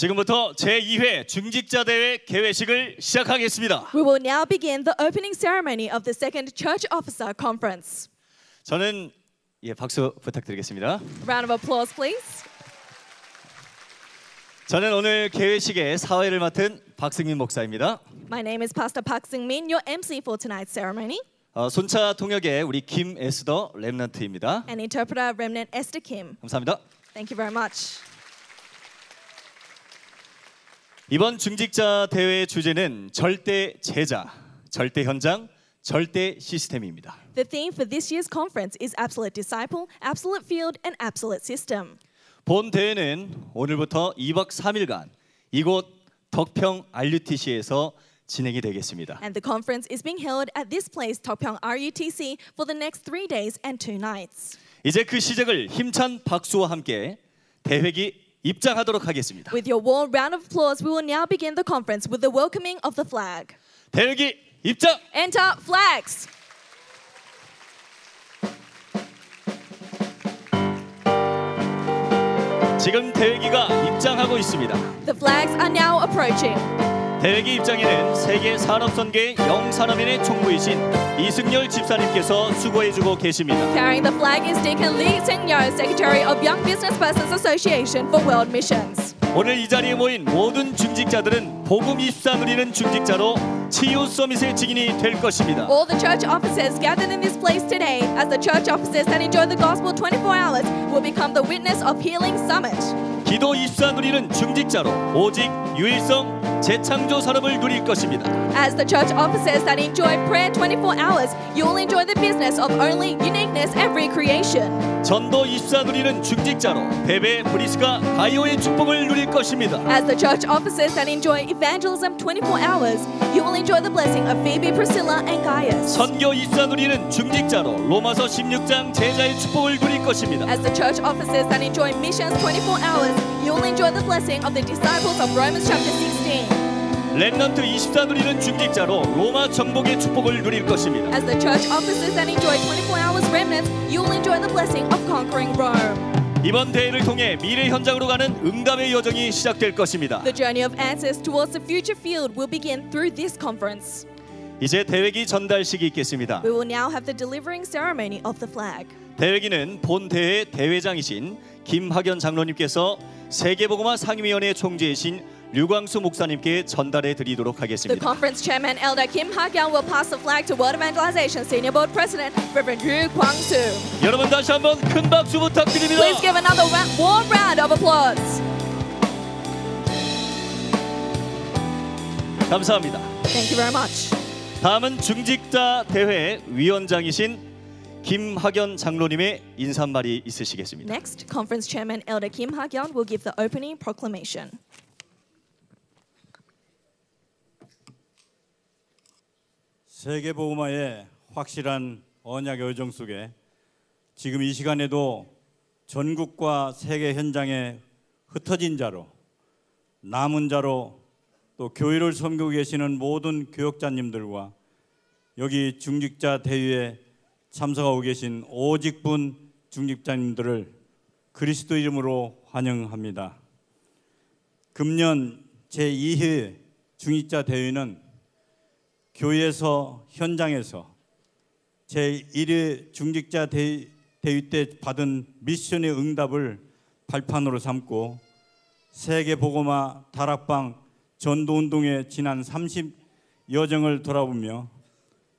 지금부터 제2회 중직자 대회 개회식을 시작하겠습니다. We will now begin the opening ceremony of the second Church Officer Conference. 저는 예 박수 부탁드리겠습니다. Round of applause, please. 저는 오늘 개회식의 사회를 맡은 박승민 목사입니다. My name is Pastor Park Seung-min, your MC for tonight's ceremony, 어, 손차 통역의 우리 김 에스더 랩넌트입니다. and interpreter Remnant Esther Kim. 감사합니다. Thank you very much. 이번 중직자 대회의 주제는 절대 제자, 절대 현장, 절대 시스템입니다. The theme for this year's conference is Absolute Disciple, Absolute Field, and Absolute System. 본 대회는 오늘부터 2박 3일간 이곳 덕평 RUTC에서 진행이 되겠습니다. And the conference is being held at this place, Tokpyeong RUTC, for the next three days and two nights. 이제 그 시작을 힘찬 박수와 함께 대회기 입장하도록 하겠습니다. With your warm round of applause, we will now begin the conference with the welcoming of the flag. 대회기 입장! Enter flags! 지금 대회기가 입장하고 있습니다. The flags are now approaching. 대회기 입장에는 세계 산업선계 영산업인의 총무이신 이승열 집사님께서 수고해주고 계십니다. Carrying the flag is Deacon Lee Seung-yeol, Secretary of Young Business Persons Association for World Missions. 오늘 이 자리에 모인 모든 중직자들은 복음 24 누리는 중직자로 치유 서밋의 증인이 될 것입니다. All the church officers gathered in this place today, as the church officers that enjoy the gospel 24 hours, will become the witness of Healing Summit. 기도 24 누리는 중직자로 오직 유일성 재창조 산업을 누릴 것입니다. As the church officers that enjoy prayer 24 hours, you will enjoy the business of only uniqueness and recreation. 전도 24 누리는 중직자로 베베 브리스가 가이오의 축복을 누릴 것입니다. As the church officers that enjoy evangelism 24 hours, you will enjoy the blessing of Phoebe, Priscilla, and Gaius. 선교 24 누리는 중직자로 로마서 16장 제자의 축복을 누릴 것입니다. As the church officers that enjoy missions 24 hours, you will enjoy the blessing of the disciples of Romans chapter 16. 랩넌트 24 누리는 중직자로 로마 정복의 축복을 누릴 것입니다. As the church officers that enjoy 24 hours remnants, you will enjoy the blessing of conquering Rome. 이번 대회를 통해 미래 현장으로 가는 응답의 여정이 시작될 것입니다. The journey of answers towards the future field will begin through this conference. 이제 대회기 전달식이 있겠습니다. We will now have the delivering ceremony of the flag. 대회기는 본 대회 대회장이신 김학연 장로님께서 세계보고마 상임위원회 총재이신 류광수 목사님께 전달해 드리도록 The 하겠습니다. conference chairman, Elder Kim Ha-kyung, will pass the flag to World Evangelization Senior Board President, Reverend Yu Kwang-soo. 여러분 다시 한번 큰 박수 부탁드립니다. Please give another warm round of applause. 감사합니다. Thank you very much. 다음은 중직자 대회 위원장이신 김학연 장로님의 인사말이 있으시겠습니다. Next, conference chairman, Elder Kim Ha-kyung, will give the opening proclamation. 세계보고마의 확실한 언약의 여정 속에 지금 이 시간에도 전국과 세계 현장에 흩어진 자로 남은 자로 또 교회를 섬기고 계시는 모든 교역자님들과 여기 중직자 대회에 참석하고 계신 오직분 중직자님들을 그리스도 이름으로 환영합니다. 금년 제2회 중직자 대회는 교회에서 현장에서 제 1회 중직자 대- 대회 때 받은 미션의 응답을 발판으로 삼고 세계 보고마 다락방 전도 운동의 지난 30 여정을 돌아보며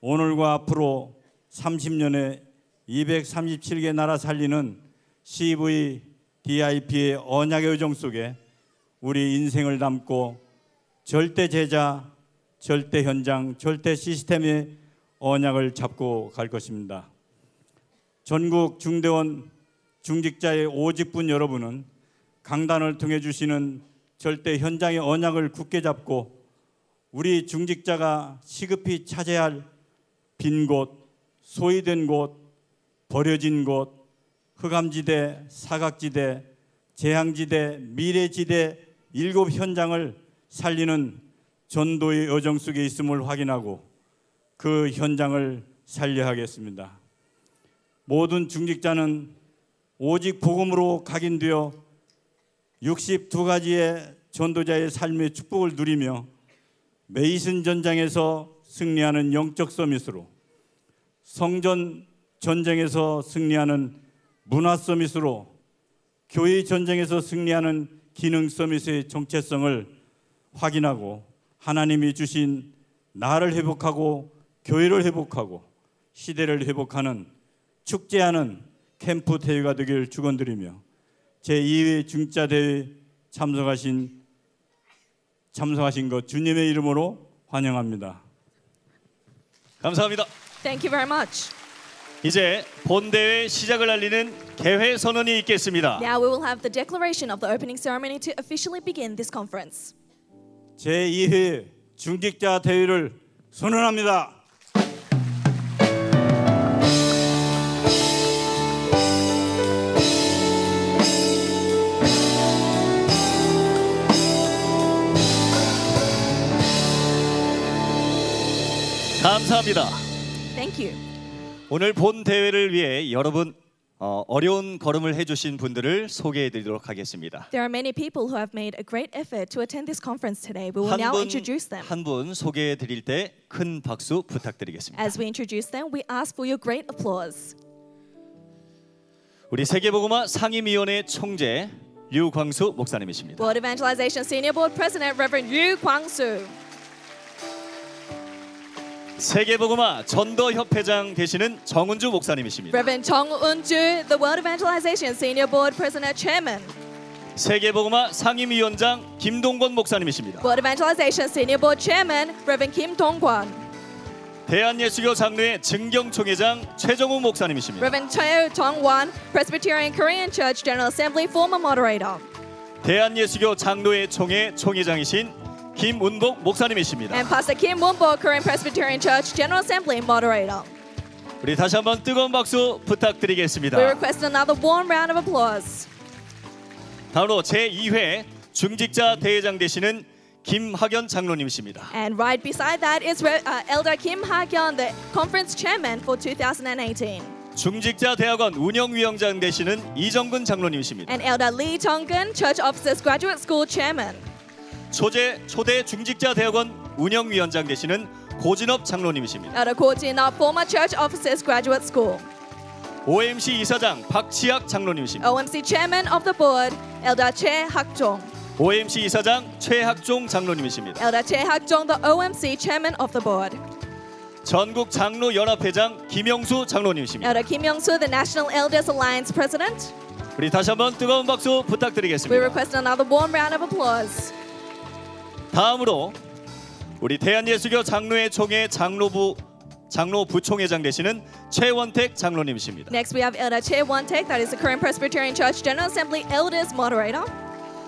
오늘과 앞으로 30년의 237개 나라 살리는 CV DIP의 언약의 여정 속에 우리 인생을 담고 절대 제자 절대 현장, 절대 시스템의 언약을 잡고 갈 것입니다. 전국 중대원 중직자의 오직분 여러분은 강단을 통해 주시는 절대 현장의 언약을 굳게 잡고 우리 중직자가 시급히 찾아야 할 빈 곳, 소외된 곳, 버려진 곳, 흑암지대, 사각지대, 재앙지대, 미래지대 일곱 현장을 살리는 전도의 여정 속에 있음을 확인하고 그 현장을 살려 하겠습니다. 모든 중직자는 오직 복음으로 각인되어 62가지의 전도자의 삶의 축복을 누리며 메이슨 전장에서 승리하는 영적 서밋으로 성전 전쟁에서 승리하는 문화 서밋으로 교회 전쟁에서 승리하는 기능 서밋의 정체성을 확인하고 하나님이 주신 나를 회복하고 교회를 회복하고 시대를 회복하는 축제하는 캠프 대회가 되기를 축원드리며 제2회 중자 대회 참석하신 참석하신 것 주님의 이름으로 환영합니다. 감사합니다. Thank you very much. 이제 본대회 시작을 알리는 개회 선언이 있겠습니다. Now we will have the declaration of the opening ceremony to officially begin this conference. 제2회 중직자 대회를 선언합니다. 감사합니다. Thank you. 오늘 본 대회를 위해 여러분 어, 어려운 걸음을 해주신 분들을 소개해드리도록 하겠습니다. There are many people who have made a great effort to attend this conference today. We will now introduce them. 한 분 소개해드릴 때 큰 박수 부탁드리겠습니다. As we introduce them, we ask for your great applause. 우리 세계복음화 상임위원회 총재 류광수 목사님이십니다. World Evangelization Senior Board President Reverend Yu Kwang-soo. 세계복음화 전도협회장 되시는 정은주 목사님이십니다. Reverend Chong Un-ju, the World Evangelization Senior Board President Chairman. 세계복음화 상임위원장 김동건 목사님이십니다. World Evangelization Senior Board Chairman Reverend Kim Dong-kwon. 대한예수교 장로회 증경총회장 최정우 목사님이십니다. Reverend Cheo Dong-won, Presbyterian Korean Church General Assembly former moderator. 대한예수교 장로회 총회 총회장이신 김운복 목사님이십니다. And Pastor Kim Won-bo, Korean Presbyterian Church General Assembly moderator. 우리 다시 한번 뜨거운 박수 부탁드리겠습니다. We request another warm round of applause. 다음으로 제 2회 중직자 대회장 되시는 김학연 장로님이십니다. And right beside that is uh, Elder Kim Ha-kyun, the conference chairman for 2018. 중직자 대학원 운영위원장 되시는 이정근 장로님이십니다. And Elder Lee Jong-gun, Church Officers Graduate School chairman. 초대 초대 중직자 대학원 운영위원장 되시는 고진업 장로님이십니다. Elder Ko Jin-up, former Church Officers Graduate School. OMC 이사장 박치학 장로님이십니다. OMC chairman of the board, Elder Che Hak-jong. OMC 이사장 최학종 장로님이십니다. Elder Che Hak-jong, the OMC chairman of the board. 전국 장로 연합회장 김영수 장로님이십니다. Elder Kim Young-soo, the National Elders Alliance president. 우리 다시 한번 뜨거운 박수 We 부탁드리겠습니다. request another warm round of applause. 다음으로 우리 대한예수교 장로회 총회 장로부 장로 부총회장 되시는 최원택 장로님이십니다. Next, we have Elder Che Won-taek, that is the Korean Presbyterian Church General Assembly Elders moderator.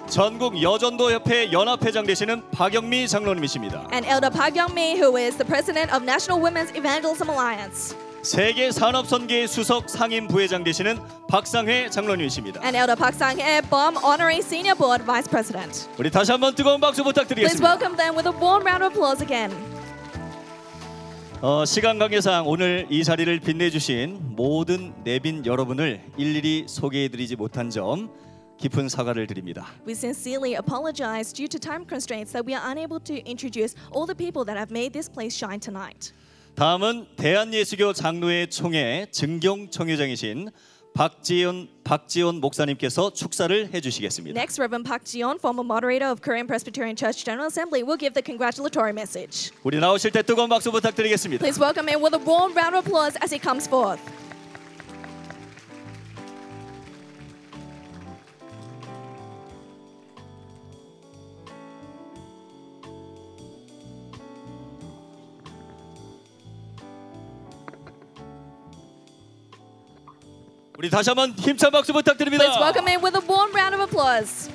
전국 여전도 협회 연합회장 되시는 박영미 장로님이십니다. And Elder Park Young-mi, who is the president of National Women's Evangelism Alliance. 세계 산업 선계 수석 상임 부회장 되시는 박상회 장로님이십니다. And Elder Park Sang-hye, BOM Honorary Senior Board Vice President. 우리 다시 한번 뜨거운 박수 Please 부탁드리겠습니다. welcome them with a warm round of applause again. 어, 시간 관계상 오늘 이 자리를 빛내주신 모든 내빈 여러분을 일일이 소개해드리지 못한 점 깊은 사과를 드립니다. We sincerely apologize due to time constraints that we are unable to introduce all the people that have made this place shine tonight. 다음은 대한예수교 장로회 총회 증경 총회장이신 박지원 박지원 목사님께서 축사를 해주시겠습니다. Next, Reverend Park Ji-yeon, former moderator of Korean Presbyterian Church General Assembly, will give the congratulatory message. 우리 나오실 때 뜨거운 박수 부탁드리겠습니다. Please welcome him with a warm round of applause as he comes forth. 우리 다시 한번 힘찬 박수 부탁드립니다. Please welcome him with a warm round of applause.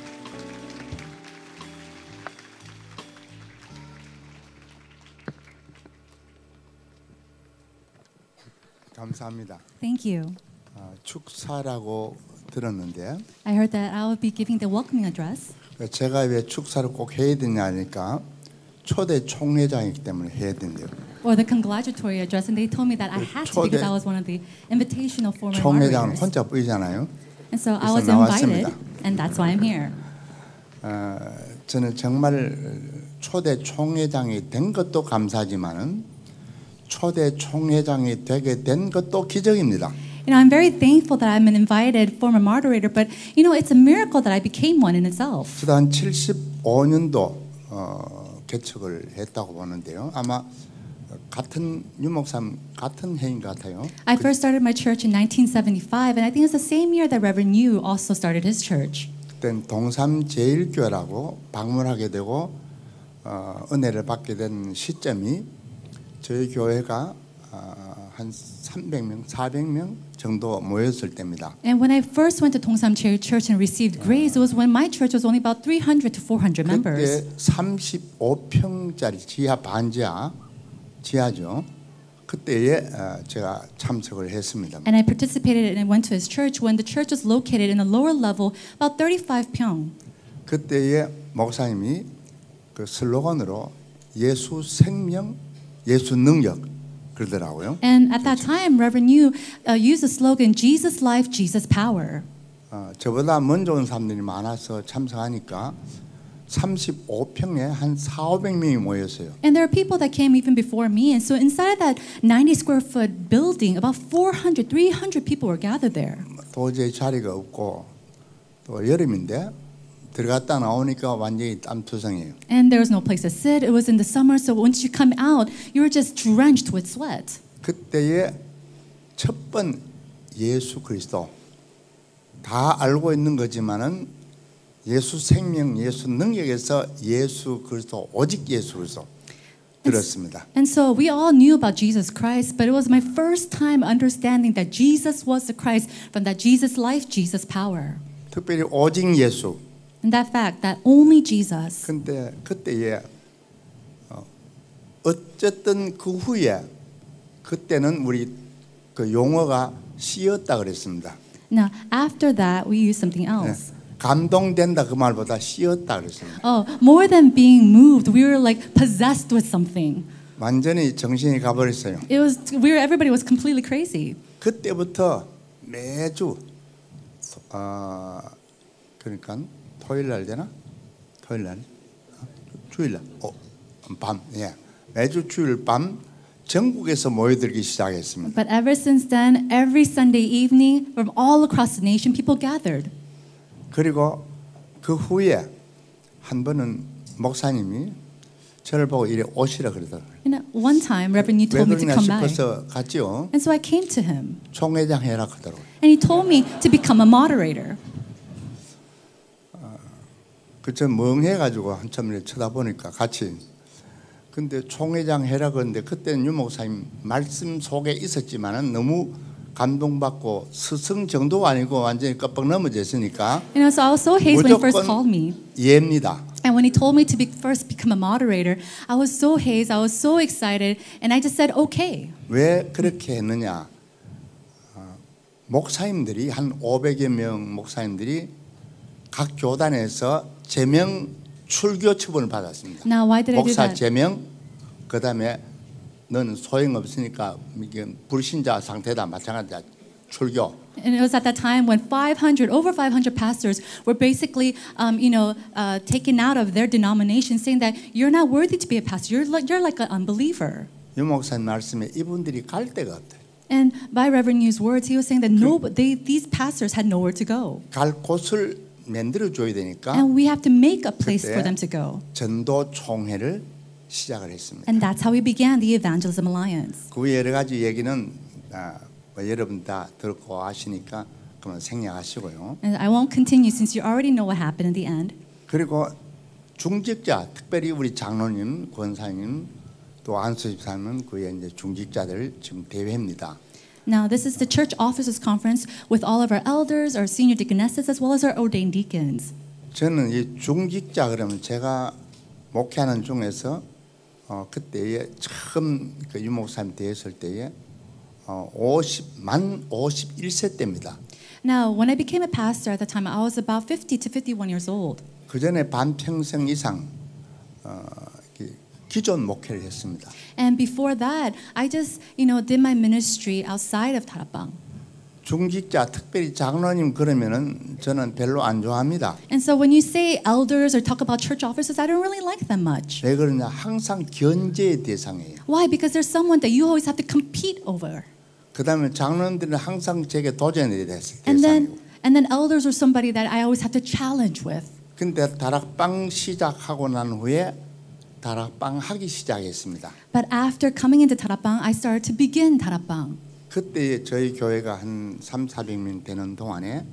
감사합니다. Thank you. 아, 축사라고 들었는데 I heard that I will be giving the welcoming address. 제가 왜 축사를 꼭 해야 되냐 하니까 초대 총회장이기 때문에 해야 된대요. Or the congratulatory address, and they told me that I had to because I was one of the invitational former 총회장은 moderators. 혼자 뿌이잖아요. And so I 그래서 was invited, 나왔습니다. and that's why I'm here. 어, 저는 정말 초대 총회장이 된 것도 감사하지만은 초대 총회장이 되게 된 것도 기적입니다. You know, I'm very thankful that I'm an invited former moderator, but you know, it's a miracle that I became one in itself. 한 75년도 어, 개척을 했다고 보는데요. 아마 같은 유목삼 같은 해인 것 같아요. I first started my church in 1975, and I think it's the same year that Reverend Yu also started his church. 그땐 동삼 제일교회라고 방문하게 되고 어, 은혜를 받게 된 시점이 저희 교회가 어, 한 300명, 400명 정도 모였을 때입니다. And when I first went to Cherry Church and received grace, it was when my church was only about 300 to 400 members. 그때 35평짜리 지하 반지하 지하죠. 그때에 어, 제가 참석을 했습니다. And I participated and went to his church when the church was located in a lower level, about 35 pyong. 그때에 목사님이 그 슬로건으로 예수 생명, 예수 능력 그러더라고요. And at that time, Reverend Yu uh, used the slogan, Jesus life, Jesus power. 어, 저보다 먼저 온 사람들이 많아서 참석하니까 35평에 한 4, 500명이 모였어요. And there are people that came even before me. And so inside that 90 square foot building, about 400, 300 people were gathered there. 도저히 자리가 없고 또 여름인데 들어갔다 나오니까 완전히 땀투성이에요. And there was no place to sit. It was in the summer, so once you come out, you were just drenched with sweat. 그때의 첫 번 예수 그리스도 다 알고 있는 거지만은 예수 생명, 예수 능력에서 예수 그리스도 오직 예수 그리스도 들었습니다. And so we all knew about Jesus Christ, but it was my first time understanding that Jesus was the Christ from that Jesus life, Jesus power. 특별히 오직 예수. And that fact that only Jesus. 근데 그때에 어, 어쨌든 그 후에 그때는 우리 그 용어가 씌었다 그랬습니다. Now, after that, we used something 네. 감동된다 그 말보다 씌었다 그랬습니다. Oh, more than being moved, we were like possessed with something. 완전히 정신이 가버렸어요. It was we were everybody was completely crazy. 그때부터 매주 어, 그러니까 토요일 날 되나? 토요일 날? 어, 주일 날. 어, 밤. 예. 매주 주일 밤 전국에서 모여들기 시작했습니다. But ever since then, every Sunday evening from all across the nation, people gathered. 그리고 그 후에 한 번은 목사님이 저를 보고 이래 오시라 그러더라고요. And one time, Reverend 왜 told me to come. 싶어서 갔죠. And so I came to him. 총회장 해라 하더라고요. And he told me to become a moderator. 그저 멍해가지고 한참 이렇게 쳐다보니까 같이. 근데 총회장 해라 그러는데 그때는 유 목사님 말씀 속에 있었지만은 너무 감동받고 스승 정도가 아니고 완전히 넘어졌으니까 You know, so I was so hazed when he first called me. 예입니다. And when he told me to be, first become a moderator, I was so hazed, I was so excited, and I just said, okay. 왜 그렇게 했느냐? 어, 목사님들이 한 500여 명 목사님들이 각 교단에서 제명 출교 처분을 받았습니다. Now, why did I do 목사 that? 제명 그다음에 너는 소용 없으니까 이게 불신자 상태다 마찬가지다 출교. And it was at that time when 500, over 500 pastors were basically, um, you know, uh, taken out of their denomination, saying that you're not worthy to be a pastor. You're like, you're like an unbeliever. 유 목사님 말씀에 이분들이 갈 데가 없대. And by Reverend Yu's words, he was saying that no, they, these pastors had nowhere to go. 갈 곳을 만들어 줘야 되니까 And we have to make a place 그때 for them to go. 전도 총회를 시작을 했습니다. And that's how we began the Evangelism Alliance. 그 여러 가지 얘기는 아, 뭐 여러분 다 듣고 아시니까 그러면 생략하시고요. And I won't continue since you already know what happened in the end. 그리고 중직자, 특별히 우리 장로님, 권사님, 또 안수집사님은 그의 이제 중직자들 지금 대회입니다. Now, this is the church officers conference with all of our elders, our senior deaconesses, as well as our ordained deacons. 저는 이 중직자 그러면 제가 목회하는 중에서 어, 그때에 처음 그 유목사님 되었을 때에 어, 50 만 51세 때입니다. Now, when I became a pastor at the time, I was about 50 to 51 years old. 그 전에 반평생 이상 어, 기존 목회를 했습니다. And before that, I just, you know, did my ministry outside of Tarapang. 중직자 특별히 장로님 그러면은 저는 별로 안 좋아합니다. And so when you say elders or talk about church officers, I don't really like them much. 왜 그러냐? 항상 견제의 대상이에요. Why? Because there's someone that you always have to compete over. 그다음에 장로님들은 항상 제게 도전이 됐을 And then and then elders are somebody that I always have to challenge with. 근데 다락방 시작하고 난 후에 다락방 하기 시작했습니다. But after coming into Tarapang, I started to begin Tarapang. 그때 저희 교회가 한 3, 400명 되는 동안에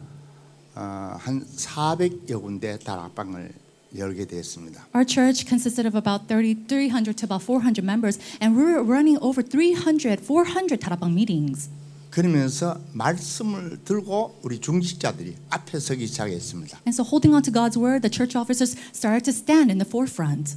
어, 한 400여 군데 다락방을 열게 됐습니다. Our church consisted of about 30, 300 to about 400 members, and we were running over 300, 400 Tarapang meetings. 그러면서 말씀을 들고 우리 중직자들이 앞에 서기 시작했습니다. And so, holding on to God's word, the church officers started to stand in the forefront.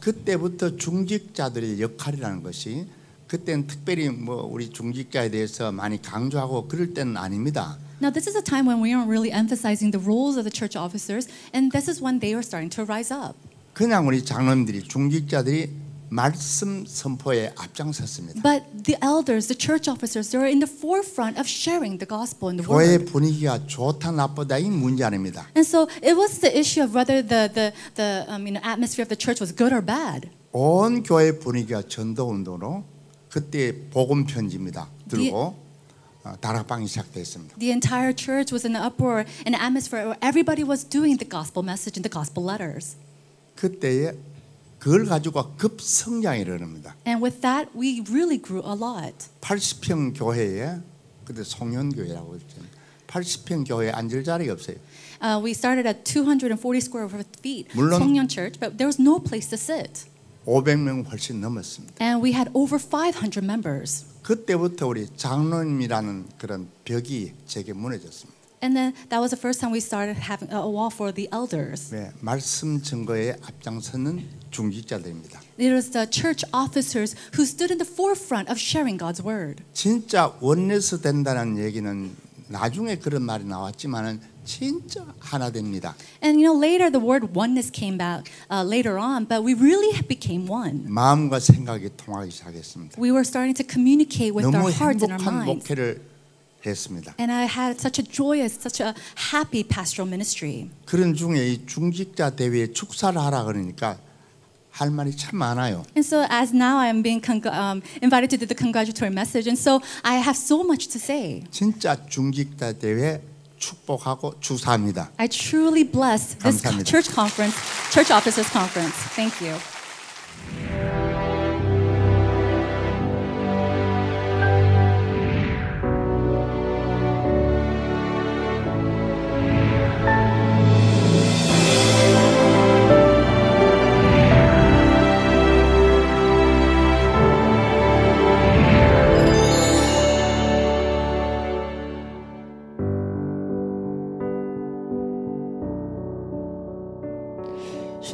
그때부터 중직자들의 역할이라는 것이 그때는 특별히 뭐 우리 중직자에 대해서 많이 강조하고 그럴 때는 아닙니다. Now, this is a time when we aren't really emphasizing the roles of the church officers, and this is when they are starting to rise up. 그냥 우리 장로님들이 중직자들이 말씀 선포에 앞장섰습니다. But the elders, the church officers, they are in the forefront of sharing the gospel and the 교회 word. 분위기가 좋다 나쁘다 이 문제 아닙니다. And so it was the issue of whether the, the, the um, you know, atmosphere of the church was good or bad. 온 교회 분위기가 전도 운동으로 그때 복음 편지입니다. 들고 어, 다락방이 시작됐습니다. The entire church was in an uproar, an atmosphere where everybody was doing the gospel message and the gospel letters. 그때에 그걸 가지고 급성장이 일어납니다. And with that, we really grew a lot. 80평 교회에 그때 송년교회라고 했죠. 80평 교회에 앉을 자리가 없어요. Uh, we started at 240 square feet, 물론- Songyeon Church, but there was no place to sit. 500명 훨씬 넘었습니다. And we had over 500 members. 그때부터 우리 장로님이라는 그런 벽이 제게 무너졌습니다. And then that was the first time we started having a wall for the elders. 왜 말씀 증거에 앞장서는 중직자들입니다. It was the church officers who stood in the forefront of sharing God's word. 진짜 원내스 된다는 얘기는 나중에 그런 말이 나왔지만은 진짜 하나 됩니다. And you know, later the word oneness came back uh, later on, but we really became one. 마음과 생각이 통하기 시작했습니다. We were starting to communicate with our hearts and our minds. 목회를 했습니다. And I had such a joyous, such a happy pastoral ministry. 그런 중에 이 중직자 대회에 축사를 하라 그러니까 할 말이 참 많아요. And so, as now I am being congr- um, invited to do the congratulatory message, and so I have so much to say. 진짜 중직자 대회 축복하고 축사합니다. I truly bless this co- 감사합니다. church conference, church officers conference. Thank you.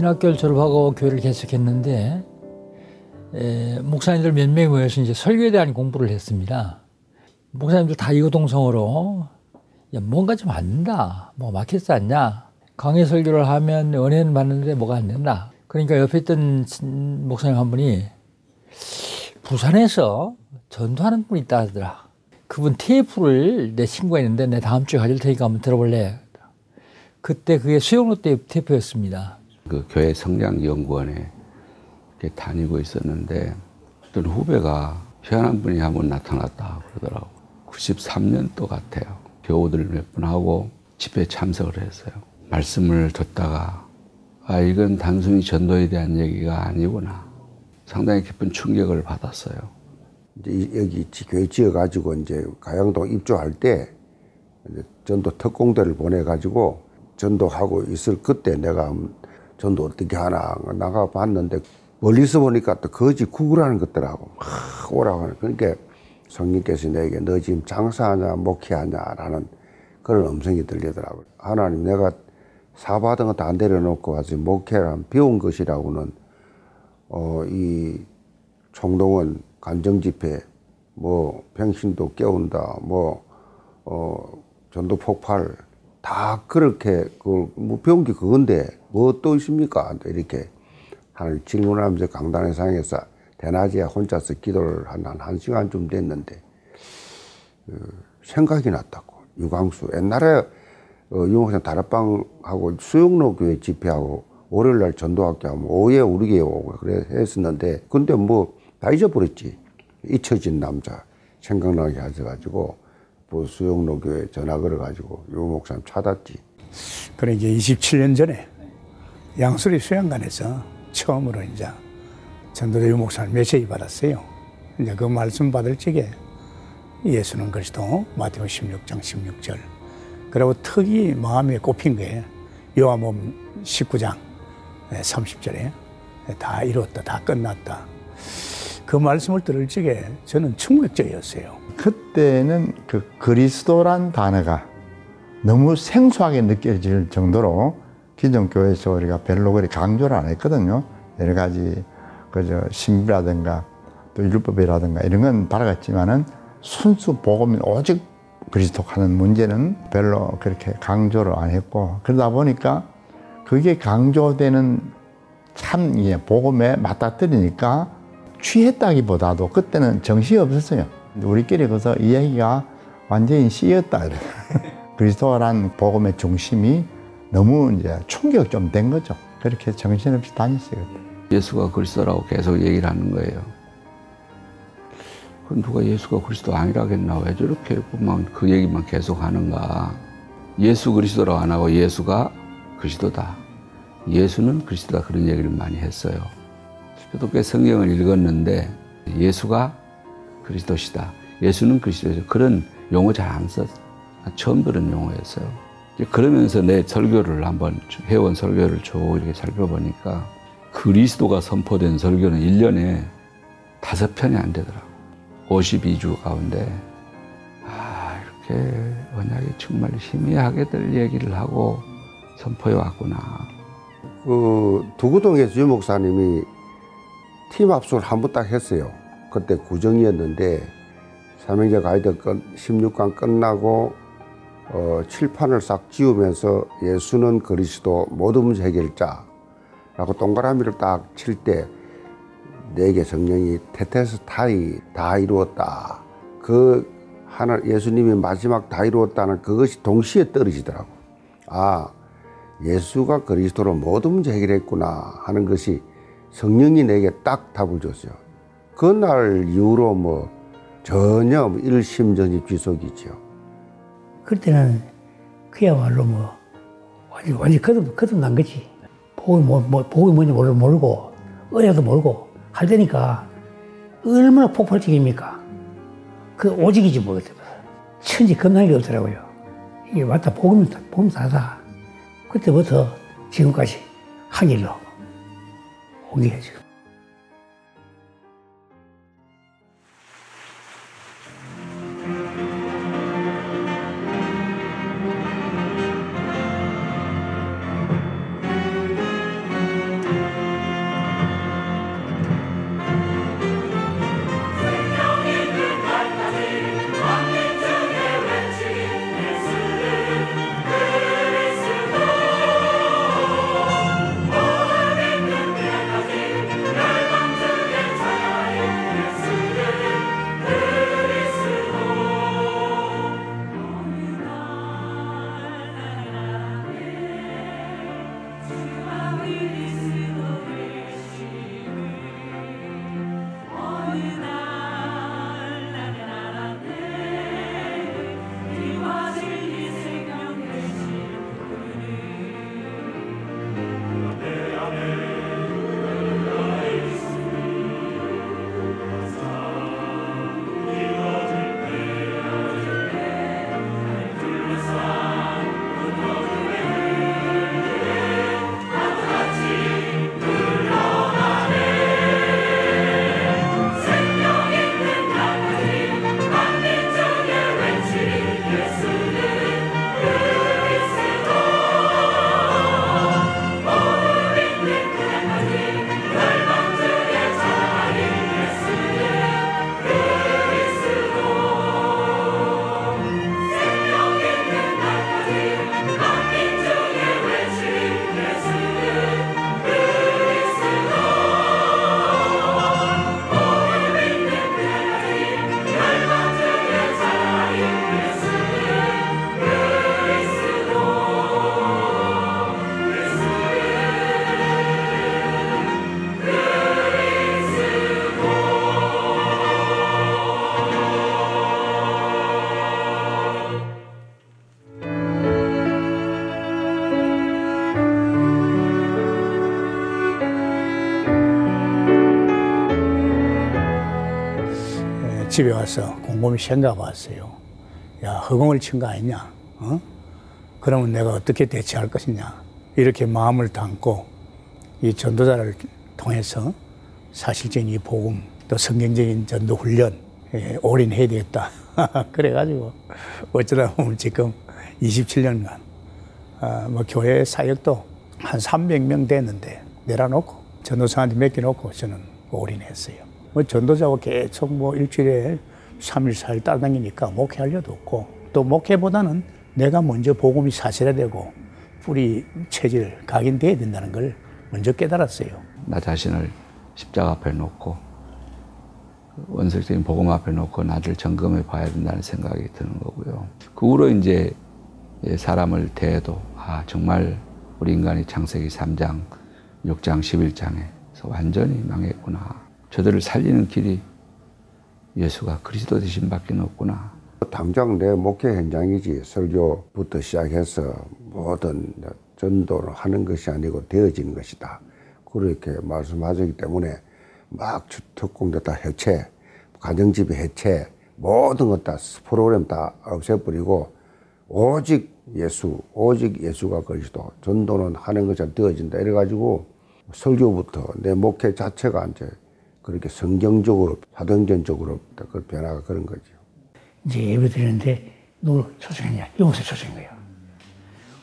신학교를 졸업하고 교회를 개척했는데 에, 목사님들 몇 명이 모여서 이제 설교에 대한 공부를 했습니다. 목사님들 다 이거동성으로 야 뭔가 좀 안 된다. 뭐 막혔지 않냐. 강의 설교를 하면 은혜는 받는데 뭐가 안 된다. 그러니까 옆에 있던 친- 목사님 한 분이 부산에서 전도하는 분이 있다 하더라. 그분 테이프를 내 친구가 있는데 내 다음 주에 가질 테니까 한번 들어볼래. 그때 그게 수영로 때 테이프였습니다. 그 교회 성장연구원에 이렇게 다니고 있었는데 어떤 후배가 희한한 분이 한번 나타났다 그러더라고. 93년도 같아요. 교우들 몇 분 하고 집회에 참석을 했어요. 말씀을 듣다가 아 이건 단순히 전도에 대한 얘기가 아니구나. 상당히 깊은 충격을 받았어요. 이제 이- 여기 지- 교회 지어가지고 이제 가양동 입주할 때 이제 전도 특공대를 보내가지고 전도하고 있을 그때 내가 음, 전도 어떻게 하나 나가 봤는데 멀리서 보니까 또 거지 구구라는 것더라고 막 오라고 하는 그러니까 성령께서 내게 너 지금 장사하냐 목회하냐라는 그런 음성이 들리더라고요. 하나님 내가 사받은 거 다 내려놓고 와서 목회란 배운 것이라고는 어, 이 총동원 간정 집회, 뭐 평신도 깨운다, 뭐 어, 전도 폭발 다 그렇게 그뭐 배운 게 그건데 뭐 또 있습니까? 또 이렇게 하는 질문하면서 강단에 상에서 대낮에 혼자서 기도를 한한 시간쯤 됐는데 그 생각이 났다고. 유광수 옛날에 어, 유목사님 다락방하고 수영로 교회 집회하고 월요일 날 전도학교 하면 오후에 우리 교회 오고 그래 했었는데 근데 뭐 다 잊어버렸지. 잊혀진 남자 생각나게 하셔가지고 뭐 수영로 교회 전화 걸어가지고 유목사님 찾았지. 그래 이제 27년 전에 양수리 수양관에서 처음으로 이제 전도대 유 목사님 메시지 받았어요. 이제 그 말씀 받을 적에 예수는 그리스도 마태오 16장 16절. 그리고 특이 마음에 꼽힌 게 요한복음 19장 30절에 다 이뤘다, 다 끝났다. 그 말씀을 들을 적에 저는 충격적이었어요. 그때는 그 그리스도란 단어가 너무 생소하게 느껴질 정도로 기존 교회에서 우리가 별로 그리 강조를 안 했거든요. 여러 가지 그저 신비라든가 또 율법이라든가 이런 건 바라갔지만은 순수 복음 오직 그리스도 하는 문제는 별로 그렇게 강조를 안 했고 그러다 보니까 그게 강조되는 참 이게 복음에 맞닥뜨리니까 취했다기보다도 그때는 정신이 없었어요. 우리끼리 그래서 이야기가 완전히 씨였다. 이래. 그리스도란 복음의 중심이 너무 이제 충격 좀 된 거죠. 그렇게 정신없이 다녔어요. 예수가 그리스도라고 계속 얘기를 하는 거예요. 그 누가 예수가 그리스도 아니라겠나? 왜 저렇게 그 얘기만 계속 하는가? 예수 그리스도라고 안 하고 예수가 그리스도다. 예수는 그리스도다. 그런 얘기를 많이 했어요. 꽤 성경을 읽었는데 예수가 그리스도시다. 예수는 그리스도죠. 그런 용어 잘안 써. 처음 들은 용어였어요. 그러면서 내 설교를 한번 해온 설교를 쭉 이렇게 살펴보니까 그리스도가 선포된 설교는 1년에 다섯 편이 안 되더라고. 52주 가운데 아 이렇게 언약이 정말 희미하게들 얘기를 하고 선포해 왔구나. 그 두구동에서 유 목사님이 팀 합숙을 한 번 딱 했어요. 그때 구정이었는데 삼형제 가이드 끝 16강 끝나고 어, 칠판을 싹 지우면서 예수는 그리스도 모든 문제 해결자라고 동그라미를 딱 칠 때 내게 성령이 테테스 타이 다 이루었다. 그 하나 예수님이 마지막 다 이루었다는 그것이 동시에 떨어지더라고. 아 예수가 그리스도로 모든 문제 해결했구나 하는 것이 성령이 내게 딱 답을 줬어요. 그날 이후로 뭐 전혀 뭐 일심전이 귀속이죠. 그때는 그야말로 뭐 완전 완전 거듭 거듭 난 거지. 복이 뭐, 뭐 복이 뭔지 모르 모르고 은혜도 모르고 할 때니까 얼마나 폭발적입니까? 그 오직이지 뭐겠어요. 천지 겁나게 없더라고요. 이게 맞다 복음 복음 사다. 그때부터 지금까지 한 일로 오게 지 집에 와서 곰곰이 생각해 봤어요. 야, 허공을 친 거 아니냐? 어? 그러면 내가 어떻게 대처할 것이냐? 이렇게 마음을 담고 이 전도자를 통해서 사실적인 이 복음 또 성경적인 전도 훈련 에 올인해야 되겠다. 그래가지고 어쩌다 보면 지금 27년간 아, 뭐 교회 사역도 한 300명 됐는데 내려놓고 전도사한테 맡겨놓고 저는 올인했어요. 뭐 전도자고 계속 뭐 일주일에 3일, 4일 따라다니니까 목회할 일도 없고 또 목회보다는 내가 먼저 복음이 사실화되고 뿌리 체질 각인돼야 된다는 걸 먼저 깨달았어요. 나 자신을 십자가 앞에 놓고 원색적인 복음 앞에 놓고 나를 점검해 봐야 된다는 생각이 드는 거고요. 그 후로 이제 사람을 대해도 아 정말 우리 인간이 창세기 3장, 6장, 11장에서 완전히 망했구나. 저들을 살리는 길이 예수가 그리스도 되신 밖에 없구나. 당장 내 목회 현장이지 설교부터 시작해서 모든 전도를 하는 것이 아니고 되어지는 것이다. 그렇게 말씀하셨기 때문에 막 특공대 다 해체, 가정집의 해체, 모든 것 다 프로그램 다 없애버리고 오직 예수, 오직 예수가 그리스도, 전도는 하는 것이 되어진다. 이래가지고 설교부터 내 목회 자체가 이제 그렇게 성경적으로, 사도행전적으로 그 변화가 그런 거죠. 이제 예배 드리는데 누굴 초청했냐? 용서 초청한 거예요.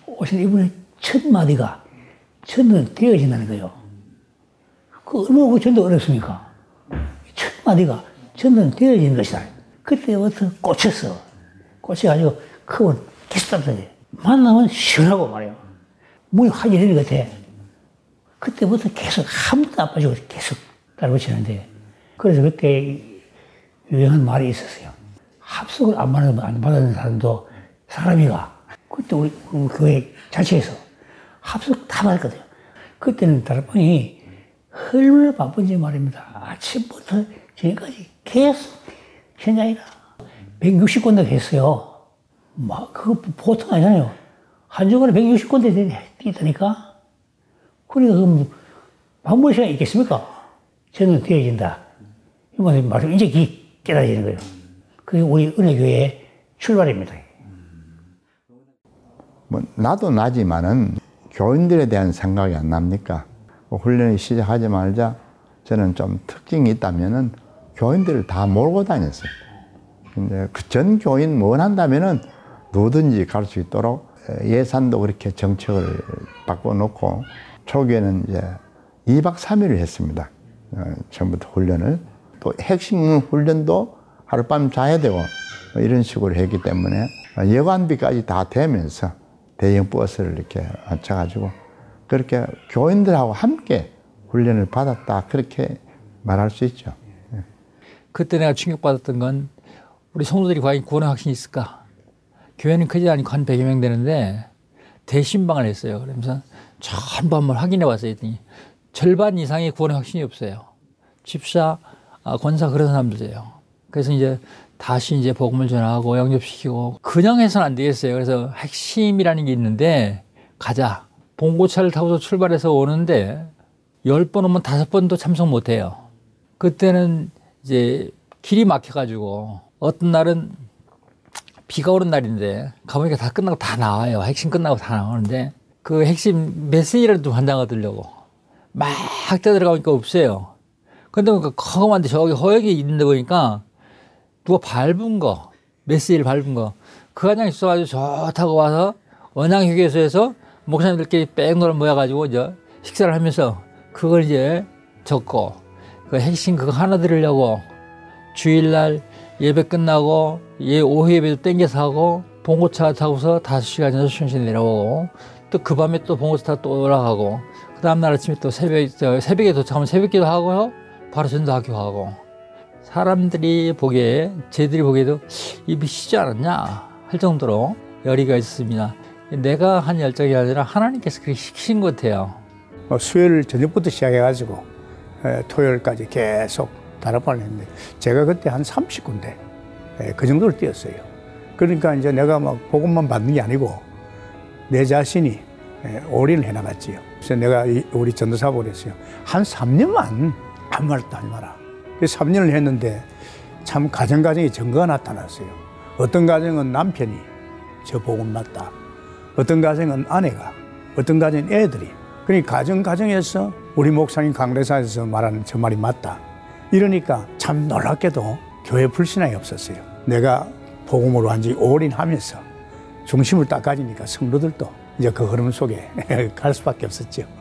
오신 이분의 첫 마디가 전도는 되어진다는 거예요. 그 얼마나 그 전도 어렵습니까? 첫 마디가 전도는 되어지는 것이다. 그때부터 꽂혔어. 꽂혀가지고 그분 계속 따라다녀. 만나면 시원하고 말이에요. 문이 확 열리는 것 같아. 그때부터 계속 한 번도 안 빠지고 계속 따라붙이는데 그래서 그때 유행한 말이 있었어요. 합석을 안 받는, 안 받는 사람도 사람이가 그때 우리 그 교회 자체에서 합석 다 받았거든요. 그때는 다락방이 얼마나 바쁜지 말입니다. 아침부터 저녁까지 계속 현장이다. 160군데 했어요. 막, 그거 보통 아니잖아요. 한 주간에 160군데 뛰다니까? 그러니까 그럼 방문 시간이 있겠습니까? 저는 되어진다. 이 말씀, 이제 깨달아지는 거예요. 그게 우리 은혜교회의 출발입니다. 뭐 나도 나지만은 교인들에 대한 생각이 안 납니까? 뭐 훈련을 시작하지 말자 저는 좀 특징이 있다면은 교인들을 다 몰고 다녔어요. 근데 그전 교인 원한다면은 누구든지 갈 수 있도록 예산도 그렇게 정책을 바꿔놓고 초기에는 이제 2박 3일을 했습니다. 어, 처음부터 훈련을 또 핵심 훈련도 하룻밤 자야 되고 뭐 이런 식으로 했기 때문에 여관비까지 다 되면서 대형 버스를 이렇게 앉혀가지고 그렇게 교인들하고 함께 훈련을 받았다 그렇게 말할 수 있죠. 그때 내가 충격받았던 건 우리 성도들이 과연 구원의 확신이 있을까? 교회는 크지 않고 한 100여 명 되는데 대신방을 했어요. 그러면서 전부 한번 확인해 봤어요. 했더니 절반 이상의 구원의 확신이 없어요. 집사, 아, 권사 그런 사람들이에요. 그래서 이제 다시 이제 복음을 전하고 영접시키고 그냥 해서는 안 되겠어요. 그래서 핵심이라는 게 있는데 가자. 봉고차를 타고서 출발해서 오는데 열 번 오면 다섯 번도 참석 못 해요. 그때는 이제 길이 막혀가지고 어떤 날은 비가 오는 날인데 가보니까 다 끝나고 다 나와요. 핵심 끝나고 다 나오는데 그 핵심 메시지라도 한장 얻으려고 막 뛰어들어가니까 없어요. 근데 그 커먼데 저기 허역이 있는데 보니까 누가 밟은 거, 메시지를 밟은 거, 그 과정 있어가지고 좋다고 와서 원양휴게소에서 목사님들끼리 뺑 놀아 모여가지고 이제 식사를 하면서 그걸 이제 적고 그 핵심 그거 하나 들으려고 주일날 예배 끝나고 예 오후 예배도 땡겨서 하고 봉고차 타고서 다섯 시간 여섯 시간씩 내려오고. 또 그 밤에 또 봉고차 타고 또 올라가고 그 다음날 아침에 또 새벽 새벽에 도착하면 새벽기도 하고요 바로 전도학교 가고 사람들이 보기에 쟤들이 보기에도 입이 쉬지 않았냐 할 정도로 열의가 있었습니다. 내가 한 열정이 아니라 하나님께서 그렇게 시키신 것 같아요. 어, 수요일 저녁부터 시작해가지고 토요일까지 계속 다락방을 했는데 제가 그때 한 30군데 그 정도를 뛰었어요. 그러니까 이제 내가 막 복음만 받는 게 아니고 내 자신이 올인을 해나갔지요. 그래서 내가 우리 전도사고 그랬어요. 한 3년만 아무 말도 하지 마라. 3년을 했는데 참 가정 가정에 증거가 나타났어요. 어떤 가정은 남편이 저 복음 맞다. 어떤 가정은 아내가, 어떤 가정은 애들이. 그러니까 가정 가정에서 우리 목사님 강대사에서 말하는 저 말이 맞다. 이러니까 참 놀랍게도 교회 불신앙이 없었어요. 내가 복음으로 완전히 올인하면서 중심을 딱 가지니까 성도들도 이제 그 흐름 속에 갈 수밖에 없었죠.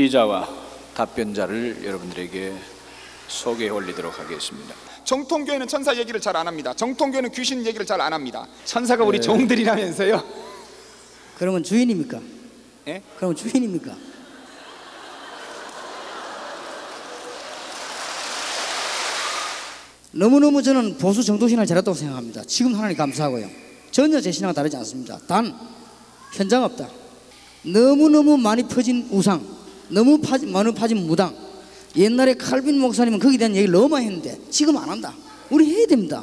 질의자와 답변자를 여러분들에게 소개해 올리도록 하겠습니다. 정통교회는 천사 얘기를 잘 안 합니다. 정통교회는 귀신 얘기를 잘 안 합니다. 천사가 우리 종들이라면서요. 그러면 주인입니까? 예? 그러면 주인입니까? 너무너무 저는 보수 정도신을 잘했다고 생각합니다. 지금 하나님 감사하고요. 전혀 제 신앙과 다르지 않습니다. 단 현장 없다. 너무너무 많이 퍼진 우상, 너무 파진, 많이 파진 무당. 옛날에 칼빈 목사님은 거기에 대한 얘기를 너무 많이 했는데 지금 안 한다. 우리 해야 됩니다.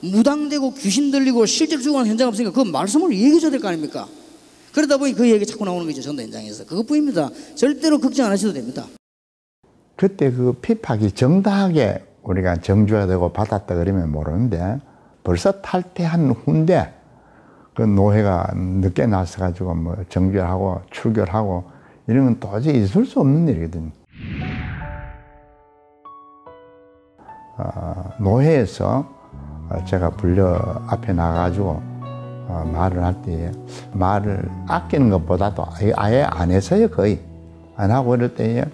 무당되고 귀신 들리고 실제로 죽어가는 현장 없으니까 그 말씀을 얘기해줘야 될 거 아닙니까? 그러다 보니 그 얘기 자꾸 나오는 거죠. 전도 현장에서. 그것뿐입니다. 절대로 걱정 안 하셔도 됩니다. 그때 그 핍박이 정당하게 우리가 정주가 되고 받았다 그러면 모르는데 벌써 탈퇴한 후인데 그 노회가 늦게 나서 가지고 뭐 정결하고 출결하고 이런 건 도저히 있을 수 없는 일이거든요. 어, 노회에서 어, 제가 불려 앞에 나가가지고 어, 말을 할 때에 말을 아끼는 것보다도 아예, 안 해서요 거의 안 하고 이럴 때에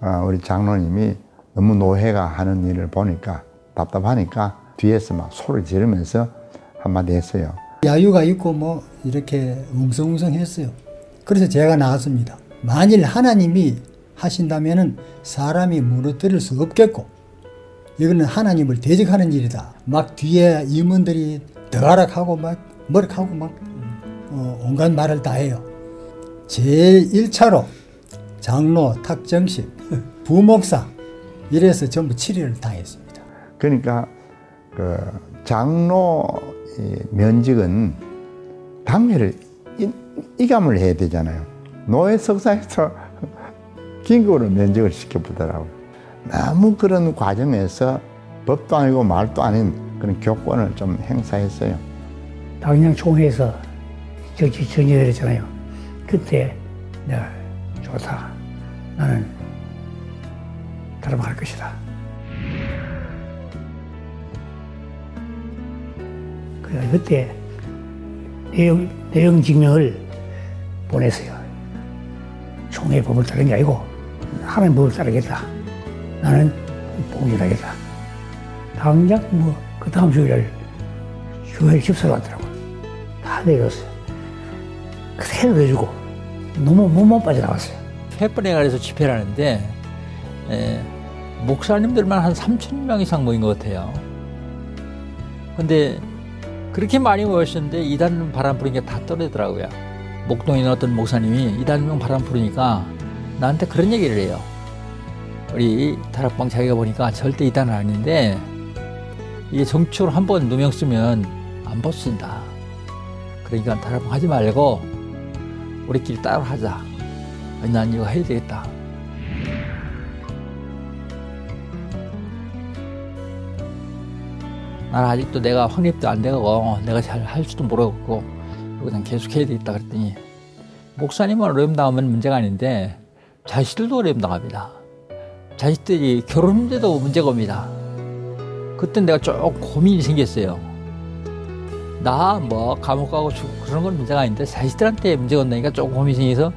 어, 우리 장로님이 너무 노회가 하는 일을 보니까 답답하니까 뒤에서 막 소리 지르면서 한마디 했어요. 야유가 있고 뭐 이렇게 웅성웅성 했어요. 그래서 제가 나왔습니다. 만일 하나님이 하신다면은 사람이 무너뜨릴 수 없겠고 이거는 하나님을 대적하는 일이다. 막 뒤에 임원들이 더가락하고 막 머락하고 막 어, 온갖 말을 다 해요. 제일 1차로 장로, 탁정식, 부목사 이래서 전부 치료를 당했습니다. 그러니까 그 장로 이 면직은 당회를 이- 이감을 해야 되잖아요. 노예 석상에서 긴급으로 면직을 시켜보더라고요. 너무 그런 과정에서 법도 아니고 말도 아닌 그런 교권을 좀 행사했어요. 당장 총회에서 정치 정리를 했잖아요. 그때 내가 좋다. 나는 탈북할 것이다. 그때 내용, 내용 증명을 보냈어요. 총회 법을 따르는 게 아니고 하나님 법을 따르겠다. 나는 봉준하겠다. 당장 뭐 그 다음 주일날 교회 집사로 왔더라고. 다 내렸어요. 그대로 내주고 너무 몸만 빠져나왔어요. 가려서 집회를 하는데 에, 목사님들만 한 3천 명 이상 모인 것 같아요. 근데 그렇게 많이 모였었는데 이단 바람 부는 게 다 떨어지더라고요. 목동에 어떤 목사님이 이단명 바람 부르니까 나한테 그런 얘기를 해요. 우리 다락방 자기가 보니까 절대 이단은 아닌데 이게 정치로 한 번 누명 쓰면 안 벗긴다. 그러니까 다락방 하지 말고 우리끼리 따로 하자. 난 이거 해야 되겠다. 나는 아직도 내가 확립도 안 되고 내가 잘 할지도 모르겠고 그냥 계속 해야 되겠다 그랬더니 목사님은 어려움 당하면 문제가 아닌데 자식들도 어려움 당합니다. 자식들이 결혼 문제도 문제가 옵니다. 그때 내가 조금 고민이 생겼어요. 나 뭐 감옥 가고 그런 건 문제가 아닌데 자식들한테 문제가 온다니까 조금 고민이 생겨서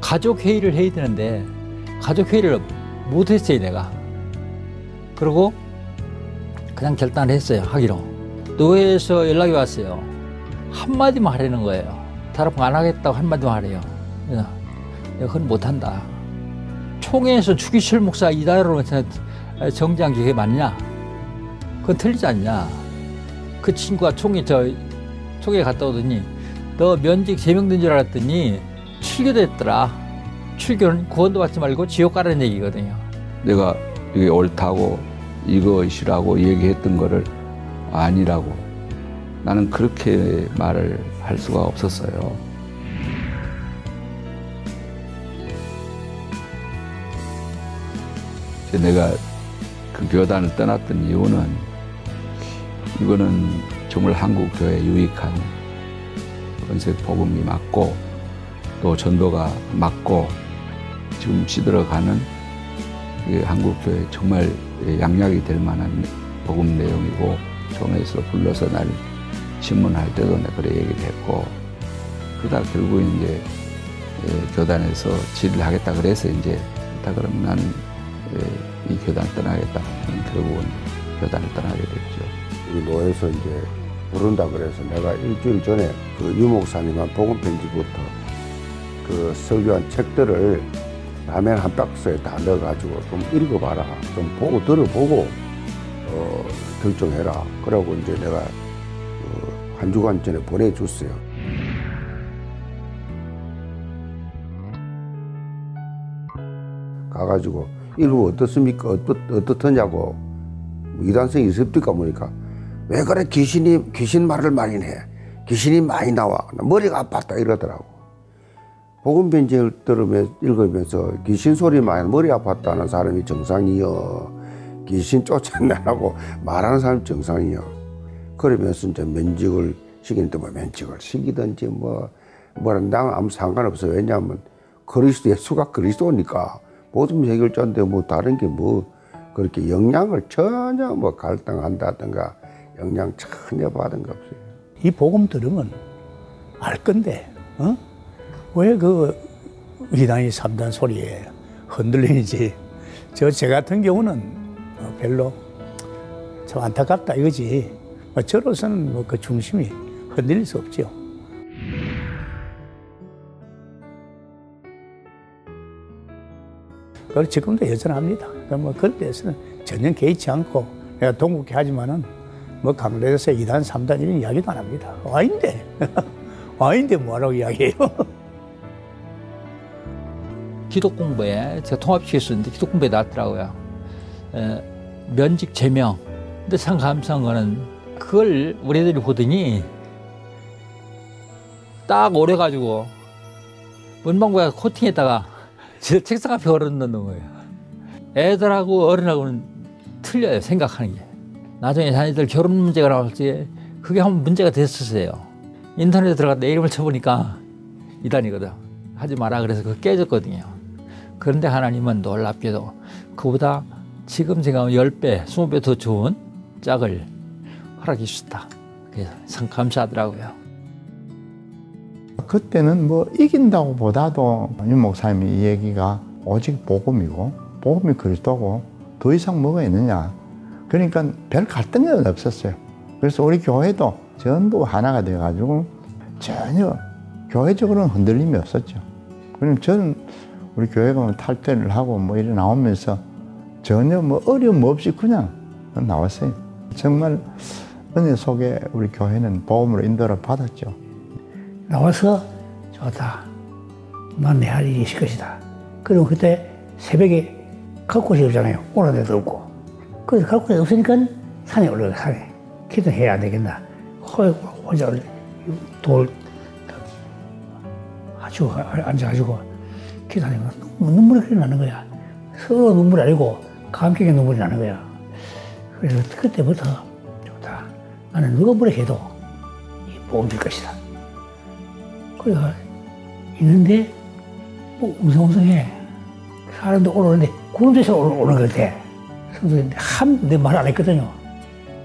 가족 회의를 해야 되는데 가족 회의를 못 했어요 내가. 그리고 그냥 결단을 했어요 하기로. 노회에서 연락이 왔어요. 한마디만 하라는 거예요. 다락방 안 하겠다고 한마디만 하래요. 그건 못한다. 총회에서 추기철 목사 이달로 정장 기회 맞냐? 그건 틀리지 않냐? 그 친구가 총회 저 총회 갔다 오더니 너 면직 제명된 줄 알았더니 출교됐더라. 출교는 구원도 받지 말고 지옥 가라는 얘기거든요. 내가 이게 옳다고 이것이라고 얘기했던 거를 아니라고 나는 그렇게 말을 할 수가 없었어요. 내가 그 교단을 떠났던 이유는 이거는 정말 한국 교회에 유익한 건색 복음이 맞고 또 전도가 맞고 지금 시들어가는 한국 교회 정말 양약이 될 만한 복음 내용이고 종에서 불러서 날 신문할 때도 내가 그래 얘기를 했고 그러다 결국 이제 교단에서 지를 하겠다 그래서 이제 다 그럼 나는 이 교단 떠나겠다. 결국은 교단을 떠나게 됐죠. 우리 노에서 이제 부른다 그래서 내가 일주일 전에 그 유목사님한 복음 편지부터 그 설교한 책들을 라면 한 박스에 다 넣어가지고 좀 읽어봐라. 좀 보고 들어보고 어, 결정해라. 그러고 이제 내가 어, 한 주간 전에 보내줬어요. 가가지고 이거 어떻습니까? 어떻, 어떻더냐고. 이단성이 있습니까? 보니까? 왜 그래? 귀신이 귀신 말을 많이 해. 귀신이 많이 나와. 머리가 아팠다 이러더라고. 복음 편지를 들으면서 읽으면서 귀신 소리만 머리 아팠다는 사람이 정상이요 귀신 쫓아내라고 말하는 사람이 정상이요 그러면서 이제 면직을 시키는데 뭐 면직을 시키든지 뭐 뭐라 나는 아무 상관없어 왜냐하면 그리스도 예수가 그리스도니까 모든 해결자인데 뭐 다른 게 뭐 그렇게 영향을 전혀 뭐 갈등한다든가 영향 전혀 받은 거 없어요. 이 복음 들으면 알 건데, 어? 왜그 이단이 3단 소리에 흔들리는지. 저 제 같은 경우는 어, 별로 참 안타깝다 이거지. 뭐 저로서는 뭐 그 중심이 흔들릴 수 없죠. 그걸 지금도 여전합니다. 뭐 그런 데서는 전혀 개의치 않고 내가 동국회 하지만은 뭐 강례에서 2단, 3단 이런 이야기도 안 합니다. 와인데 와인데 뭐라고 이야기해요? 기독 공부에 제가 통합시켰었는데 기독 공부에 나왔더라고요. 에, 면직 제명. 근데 참 감사한 거는 그걸 우리 애들이 보더니 딱 오래가지고 문방구에 코팅했다가 제 책상 앞에 걸어놓는 거예요. 애들하고 어른하고는 틀려요 생각하는 게. 나중에 자녀들 결혼 문제가 나올 때 그게 한번 문제가 됐었어요. 인터넷에 들어가 내 이름을 쳐보니까 이단이거든. 하지 마라 그래서 그거 깨졌거든요. 그런데 하나님은 놀랍게도 그보다 지금 생각하면 10배, 20배 더 좋은 짝을 허락해 주셨다. 그래서 참 감사하더라고요. 그때는 뭐 이긴다고 보다도 윤 목사님이 이 얘기가 오직 복음이고 복음이 그리스도고 더 이상 뭐가 있느냐. 그러니까 별 갈등은 없었어요. 그래서 우리 교회도 전부 하나가 돼가지고 전혀 교회적으로는 흔들림이 없었죠. 그럼 저는 우리 교회가 뭐 탈퇴를 하고 뭐 이래 나오면서 전혀 뭐 어려움 없이 그냥 나왔어요. 정말 은혜 속에 우리 교회는 복음으로 인도를 받았죠. 나와서 좋다. 난 내 할 일이 있을 것이다. 그리고 그때 새벽에 갈 곳이 없잖아요. 오는 데도 없고. 그래서 갈 곳이 없으니까 산에 올라가 산에. 기도해야 되겠나. 혼자 돌 아주 앉아가지고 기도하니까 눈물이 그리 나는 거야. 서로 눈물이 아니고 감격의 눈물이 나는 거야. 그래서 그때부터. 나는 누가 뭐라 해도 이 복음 될 것이다. 그래가 있는데 뭐 웅성웅성해. 사람도 오르는데 구름에서 오는 것 같아. 성도인데 한 내 말 안 했거든요.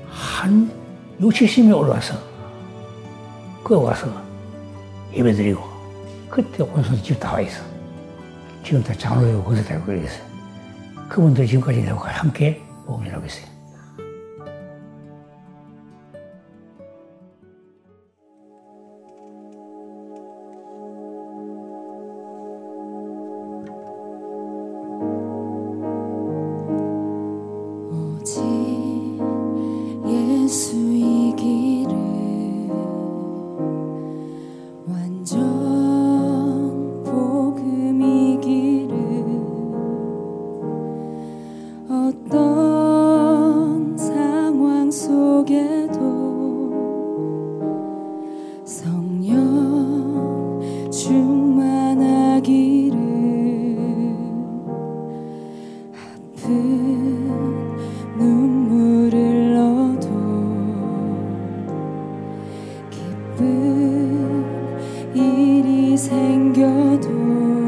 한 6, 70명 올라와서 그 와서 예배 드리고 그때 온손 집다 와 있어. 지금 다 장로되고 권사되고 그랬어요. 그분들 지금까지 내가 함께 복음을 하고 있어요. 기쁜 일이 생겨도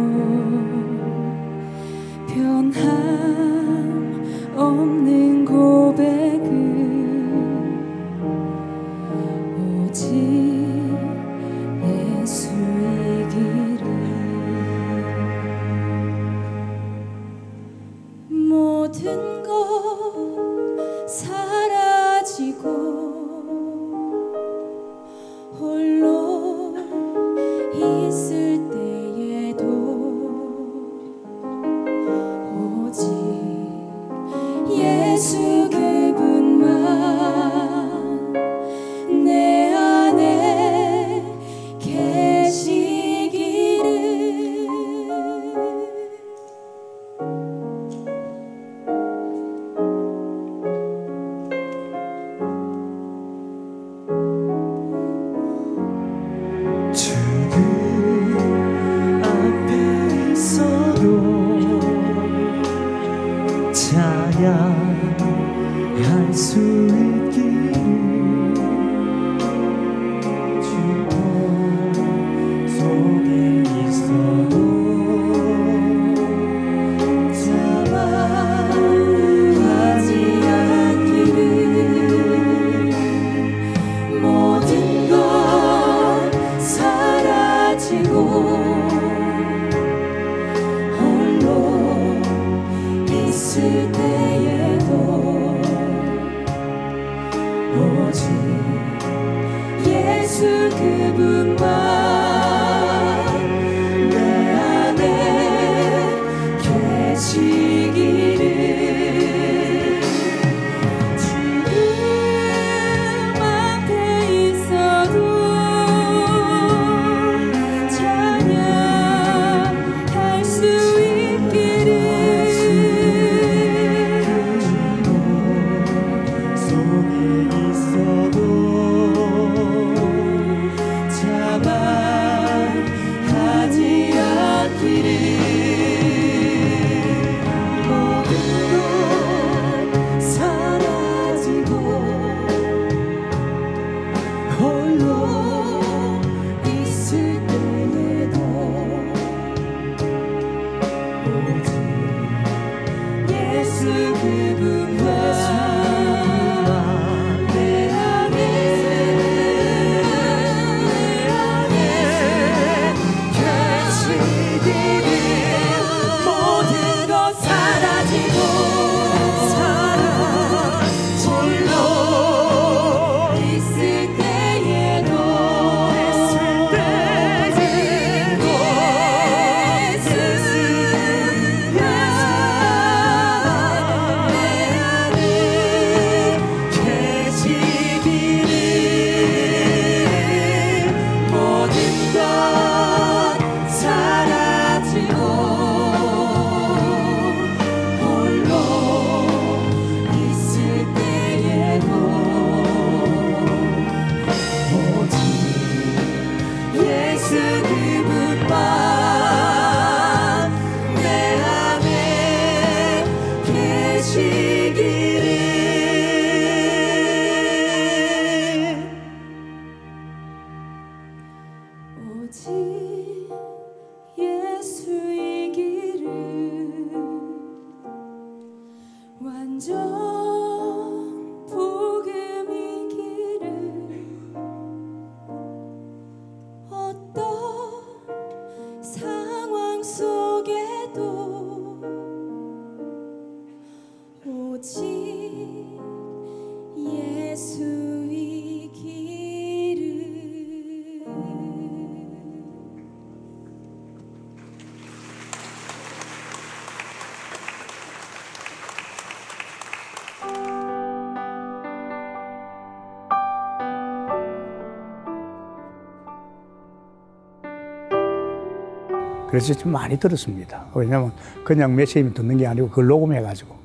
그래서 좀 많이 들었습니다. 왜냐하면 그냥 메시지 듣는 게 아니고 그걸 녹음해가지고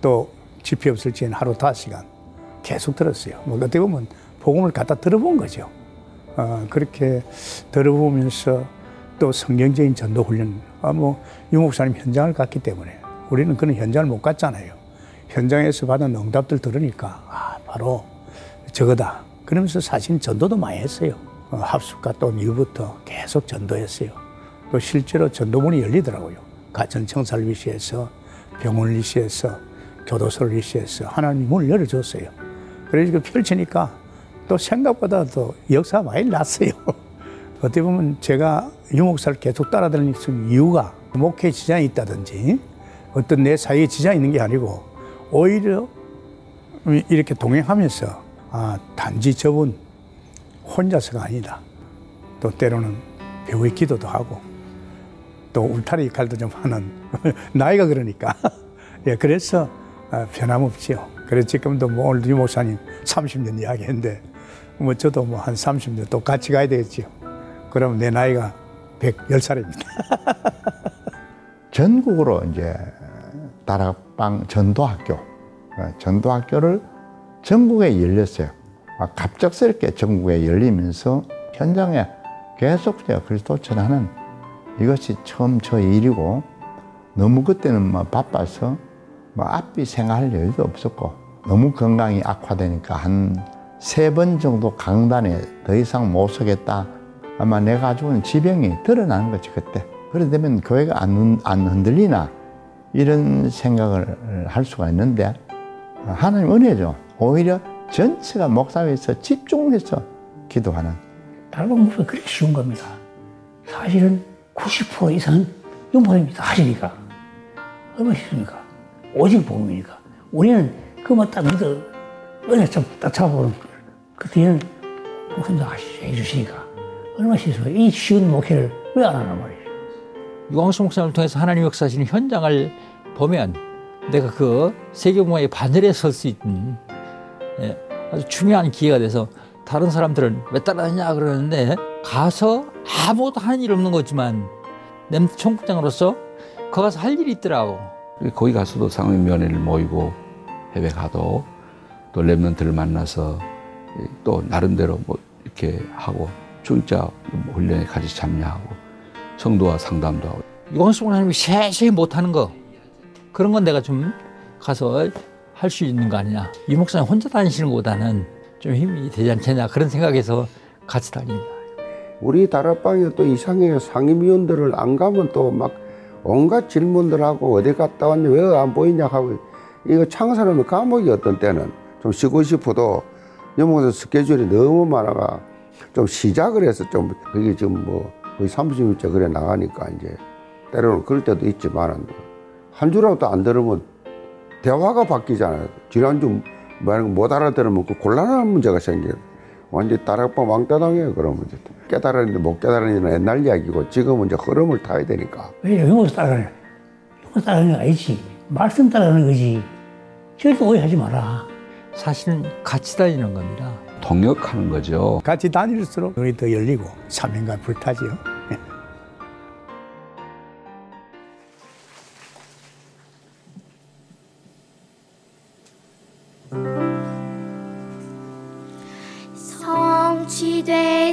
또 집회 없을 때는 하루 다섯 시간 계속 들었어요. 뭐 어떻게 보면 복음을 갖다 들어본 거죠. 어, 그렇게 들어보면서 또 성경적인 전도 훈련, 아, 뭐, 유 목사님 현장을 갔기 때문에 우리는 그런 현장을 못 갔잖아요. 현장에서 받은 응답들 들으니까, 아, 바로 저거다. 그러면서 사실 전도도 많이 했어요. 어, 합숙가 또 이후부터 계속 전도했어요. 또 실제로 전도문이 열리더라고요. 가천 청사를 위시해서 병원을 위시해서 교도소를 위시해서 하나님 문을 열어줬어요. 그래서 그 펼치니까 또 생각보다 더 역사가 많이 났어요. 어떻게 보면 제가 유목사를 계속 따라다니는 이유가 목회 지장이 있다든지 어떤 내 사이에 지장이 있는 게 아니고 오히려 이렇게 동행하면서 아, 단지 저분 혼자서가 아니다. 또 때로는 배우의 기도도 하고 또 울타리 역할도 좀 하는 나이가 그러니까 예 그래서 아, 변함없지요. 그래서 지금도 뭐 오늘 유 목사님 30년 이야기했는데 뭐 저도 뭐 한 30년 또 같이 가야 되겠지요. 그럼 내 나이가 110살입니다. 전국으로 이제 다락방 전도학교, 어, 전도학교를 전국에 열렸어요. 아, 갑작스럽게 전국에 열리면서 현장에 계속되어 그리스도 전하는 이것이 처음 저 일이고 너무 그때는 뭐 바빠서 뭐 앞이 생각할 여유도 없었고 너무 건강이 악화되니까 한 세 번 정도 강단에 더 이상 못 서겠다. 아마 내가 가지고 있는 지병이 드러나는 거지 그때. 그래 되면 교회가 안, 흔- 안 흔들리나 이런 생각을 할 수가 있는데 하나님 은혜죠. 오히려 전체가 목사에서 집중해서 기도하는 다락방 목표가 그렇게 쉬운 겁니다. 사실은 90% 이상은 용포님이 다 하시니까. 얼마나 쉽습니까? 오직 복음이니까. 우리는 그만 딱 믿어, 은혜 좀딱 잡아보는 거. 그 뒤에는 하시- 해주시니까. 얼마나 쉽습니까? 이 쉬운 목회를 왜 안 하나 말이에요. 유광수 목사님을 통해서 하나님 역사하시는 현장을 보면 내가 그 세계문화의 바늘에 설 수 있는 예, 아주 중요한 기회가 돼서 다른 사람들은 왜 따라다니냐 그러는데 가서 아무것도 하는 일 없는 거지만 내 총국장으로서 거 가서 할 일이 있더라고. 거기 가서도 상위 면회를 모이고 해외 가도 또 랩런트를 만나서 또 나름대로 뭐 이렇게 하고 중자 훈련에 같이 참여하고 성도와 상담도 하고 유광수 목사님이 세세히 못하는 거 그런 건 내가 좀 가서 할 수 있는 거 아니냐. 이 목사님 혼자 다니시는 것보다는 좀 힘이 되지 않겠냐 그런 생각에서 같이 다닙니다. 우리 다락방에 또 이상해요. 상임위원들을 안 가면 또 막 온갖 질문들 하고 어디 갔다 왔냐, 왜안 보이냐 하고 이거 창사하면 과목이 어떤 때는 좀 쉬고 싶어도 연목사 스케줄이 너무 많아가 좀 시작을 해서 좀 그게 지금 뭐 거의 30일째 그래 나가니까 이제 때로는 그럴 때도 있지만 한 주라도 안 들으면 대화가 바뀌잖아요. 지난주 말못 알아들으면 그 곤란한 문제가 생겨요. 완전 따락방 왕따당해요. 그러면 이제 깨달았는데 못 깨달았는데 옛날 이야기고 지금은 이제 흐름을 타야 되니까. 왜 영어서 따라가냐? 영어 따라가는 거 아니지. 말씀 따라가는 거지. 절대 오해하지 마라. 사실은 같이 다니는 겁니다. 동역하는 거죠. 같이 다닐수록 눈이 더 열리고 사명감 불타지요. 성취돼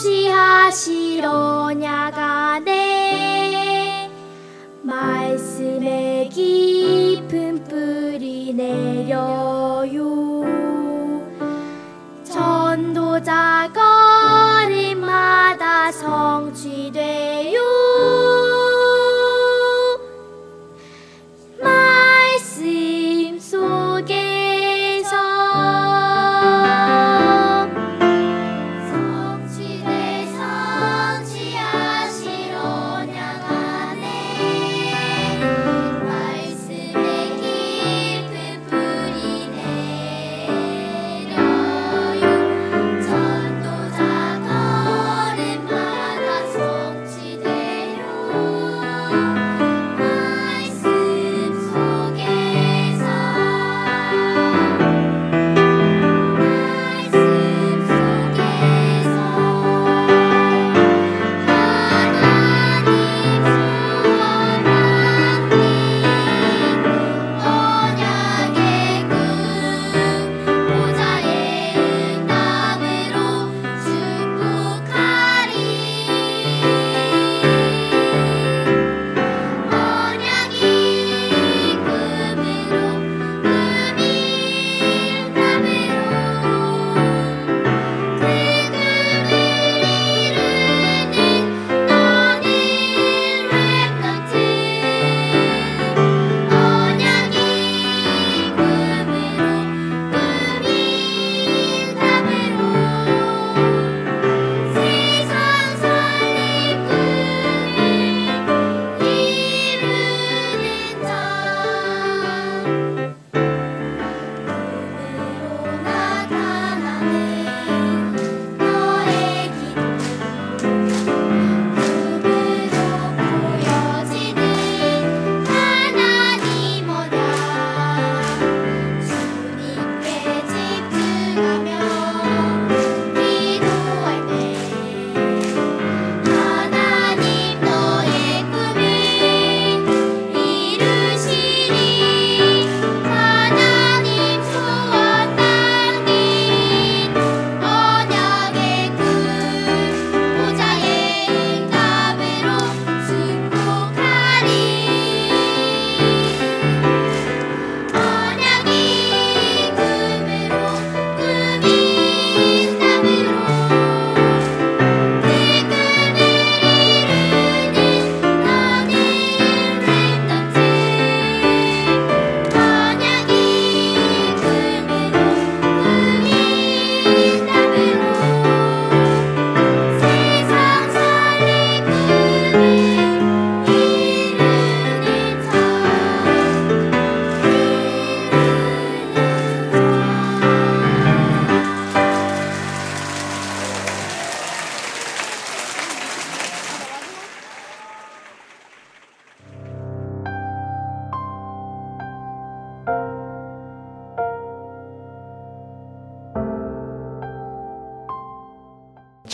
성취하시러 나가네. 말씀의 깊은 뿌리 내려요. 전도자 거리마다 성취돼요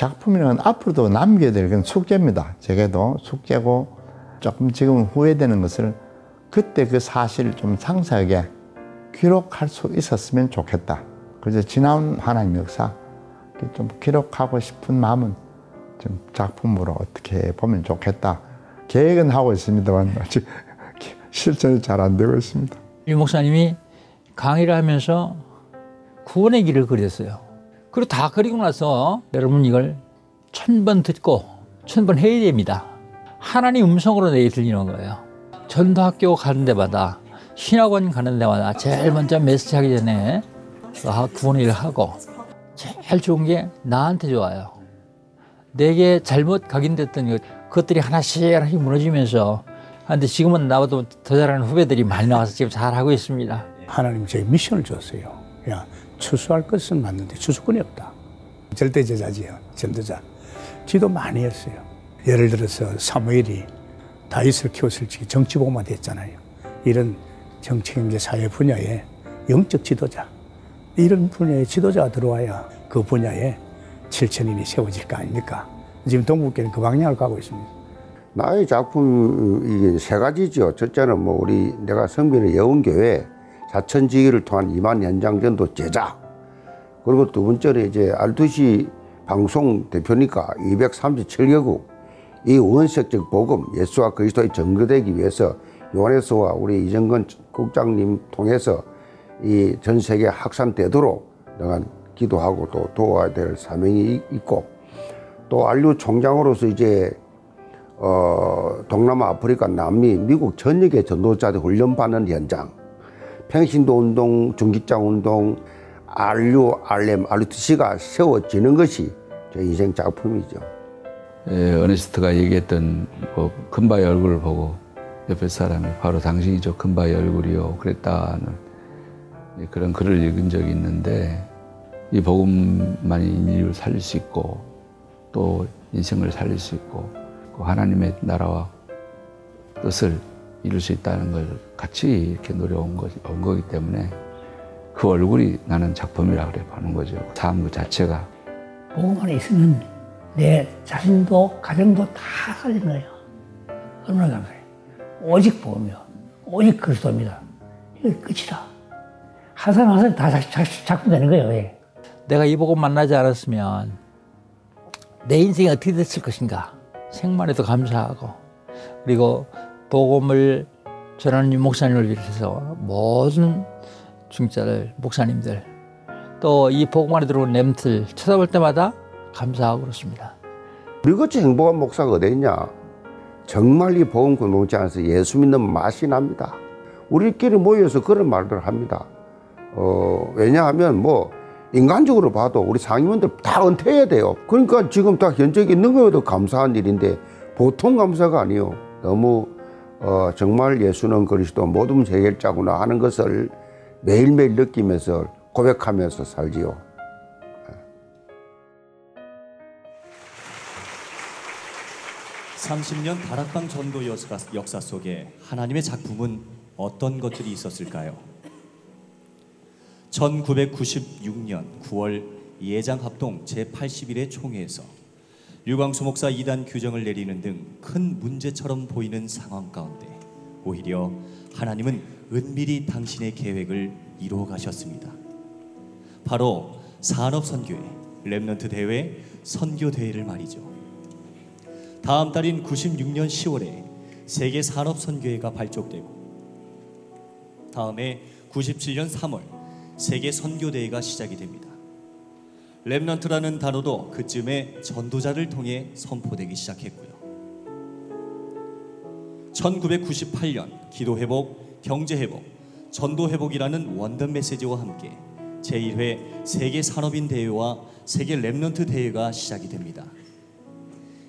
작품이란 앞으로도 남겨야 될건 숙제입니다. 제게도 숙제고 조금 지금 후회되는 것을 그때 그 사실을 좀 상세하게 기록할 수 있었으면 좋겠다. 그래서 지나온 하나님 역사 좀 기록하고 싶은 마음은 좀 작품으로 어떻게 보면 좋겠다. 계획은 하고 있습니다만 아직 실천이 잘 안 되고 있습니다. 유 목사님이 강의를 하면서 구원의 길을 그렸어요. 그리고 다 그리고 나서 여러분 이걸 천 번 듣고 천 번 해야 됩니다. 하나님 음성으로 내게 들리는 거예요. 전도학교 가는 데마다 신학원 가는 데마다 제일 먼저 메시지 하기 전에 구원을 하고 제일 좋은 게 나한테 좋아요. 내게 잘못 각인됐던 것, 그것들이 하나씩 하나씩 무너지면서 근데 지금은 나보다 더 잘하는 후배들이 많이 나와서 지금 잘하고 있습니다. 하나님 저희 미션을 줬어요. 야, 추수할 것은 맞는데 추수꾼이 없다. 절대 제자지요. 전도자. 지도 많이 했어요. 예를 들어서 사무엘이 다윗을 키웠을 적에 정치복만 됐잖아요. 이런 정치, 경제, 사회 분야에 영적 지도자. 이런 분야의 지도자가 들어와야 그 분야에 7천인이 세워질 거 아닙니까? 지금 동국교는 그 방향을 가고 있습니다. 나의 작품 이게 세 가지죠. 첫째는 뭐 우리 내가 성빈의 여운교회 사천지기를 통한 이만 현장 전도 제자. 그리고 두 번째는 이제 알투시 방송 대표니까 237개국 이 원색적 복음 예수와 그리스도의 전거되기 위해서 요한에서와 우리 이정근 국장님 통해서 이 전 세계 확산되도록 내가 기도하고 또 도와야 될 사명이 있고 또 안류 총장으로서 이제 어, 동남아, 아프리카, 남미, 미국 전역의 전도자들 훈련받는 현장, 평신도 운동, 중직장 운동, RU, RM, RUTC가 세워지는 것이 제 인생 작품이죠. 예, 어네스트가 얘기했던 뭐 큰바의 얼굴을 보고 옆에 사람이 바로 당신이 저 큰바의 얼굴이요 그랬다는 예, 그런 글을 읽은 적이 있는데 이 복음만이 인류를 살릴 수 있고 또 인생을 살릴 수 있고 그 하나님의 나라와 뜻을 이룰 수 있다는 걸 같이 이렇게 노려온 거, 온 거기 때문에 그 얼굴이 나는 작품이라 그래 보는 거죠. 삶 그 자체가 복음 안에 있으면 내 자신도 가정도 다 살리는 거예요. 얼마나 감사해요. 오직 복음이요. 오직 그리스도입니다. 이거 끝이다. 한 사람 한 사람 다 작- 작- 작 품 되는 거예요. 예. 내가 이 복음 만나지 않았으면 내 인생이 어떻게 됐을 것인가 생만 해도 감사하고 그리고 복음을 전하는 이 목사님을 비롯해서 모든 중자들 목사님들 또 이 복음 안에 들어온 램들 쳐다볼 때마다 감사하고 그렇습니다. 우리같이 행복한 목사가 어디 있냐? 정말 이 복음 공동체 안에서 예수 믿는 맛이 납니다. 우리끼리 모여서 그런 말들을 합니다. 어, 왜냐하면 뭐 인간적으로 봐도 우리 상임원들 다 은퇴해야 돼요. 그러니까 지금 다 현직에 있는 것에도 감사한 일인데 보통 감사가 아니요. 너무 어, 정말 예수는 그리스도 모든 해결자구나 하는 것을 매일매일 느끼면서 고백하면서 살지요. 30년 다락방 전도 역사, 역사 속에 하나님의 작품은 어떤 것들이 있었을까요? 1996년 9월 예장합동 제81회 총회에서 류광수 목사 이단 규정을 내리는 등 큰 문제처럼 보이는 상황 가운데 오히려 하나님은 은밀히 당신의 계획을 이루어 가셨습니다. 바로 산업 선교회, Remnant 대회, 선교 대회를 말이죠. 다음 달인 96년 10월에 세계 산업 선교회가 발족되고 다음해 97년 3월 세계 선교 대회가 시작이 됩니다. 렘넌트라는 단어도 그쯤에 전도자를 통해 선포되기 시작했고요. 1998년 기도 회복, 경제 회복, 전도 회복이라는 원더 메시지와 함께 제1회 세계 산업인 대회와 세계 렘넌트 대회가 시작이 됩니다.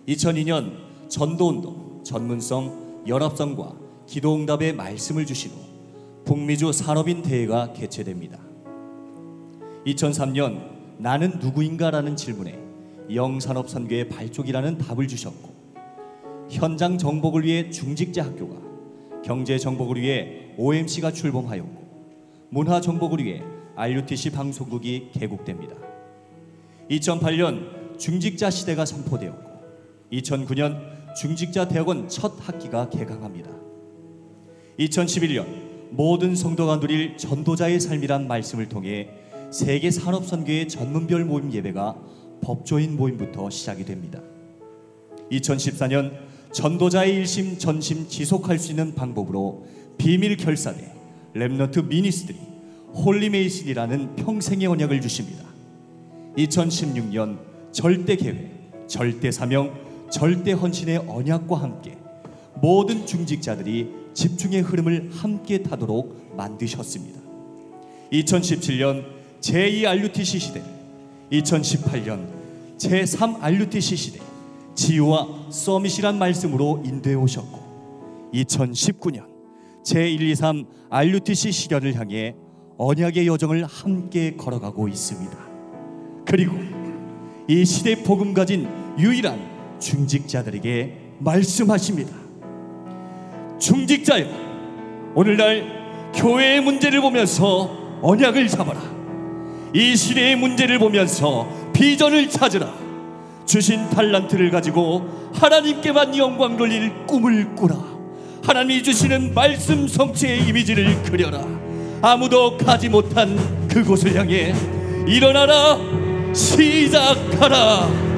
2002년 전도 운동, 전문성, 연합성과 기도응답의 말씀을 주신 후 북미주 산업인 대회가 개최됩니다. 2003년 나는 누구인가라는 질문에 영산업 선교의 발족이라는 답을 주셨고 현장 정복을 위해 중직제 학교가 경제 정복을 위해 OMC가 출범하였고 문화 정복을 위해 RUTC 방송국이 개국됩니다. 2008년 중직자 시대가 선포되었고 2009년 중직자 대학원 첫 학기가 개강합니다. 2011년 모든 성도가 누릴 전도자의 삶이란 말씀을 통해 세계 산업 선교의 전문별 모임 예배가 법조인 모임부터 시작이 됩니다. 2014년 전도자의 일심 전심 지속할 수 있는 방법으로 비밀 결사대 Remnant Ministry Holy Mason이라는 평생의 언약을 주십니다. 2016년 절대 계획, 절대 사명, 절대 헌신의 언약과 함께 모든 중직자들이 집중의 흐름을 함께 타도록 만드셨습니다. 2017년 제2 RUTC 시대, 2018년 제3 RUTC 시대, 치유와 summit이란 말씀으로 인도해 오셨고, 2019년 제123 RUTC 시련을 향해 언약의 여정을 함께 걸어가고 있습니다. 그리고 이 시대 복음 가진 유일한 중직자들에게 말씀하십니다. 중직자여, 오늘날 교회의 문제를 보면서 언약을 잡아라. 이 시대의 문제를 보면서 비전을 찾으라. 주신 탈란트를 가지고 하나님께만 영광 돌릴 꿈을 꾸라. 하나님이 주시는 말씀 성취의 이미지를 그려라. 아무도 가지 못한 그곳을 향해 일어나라. 시작하라.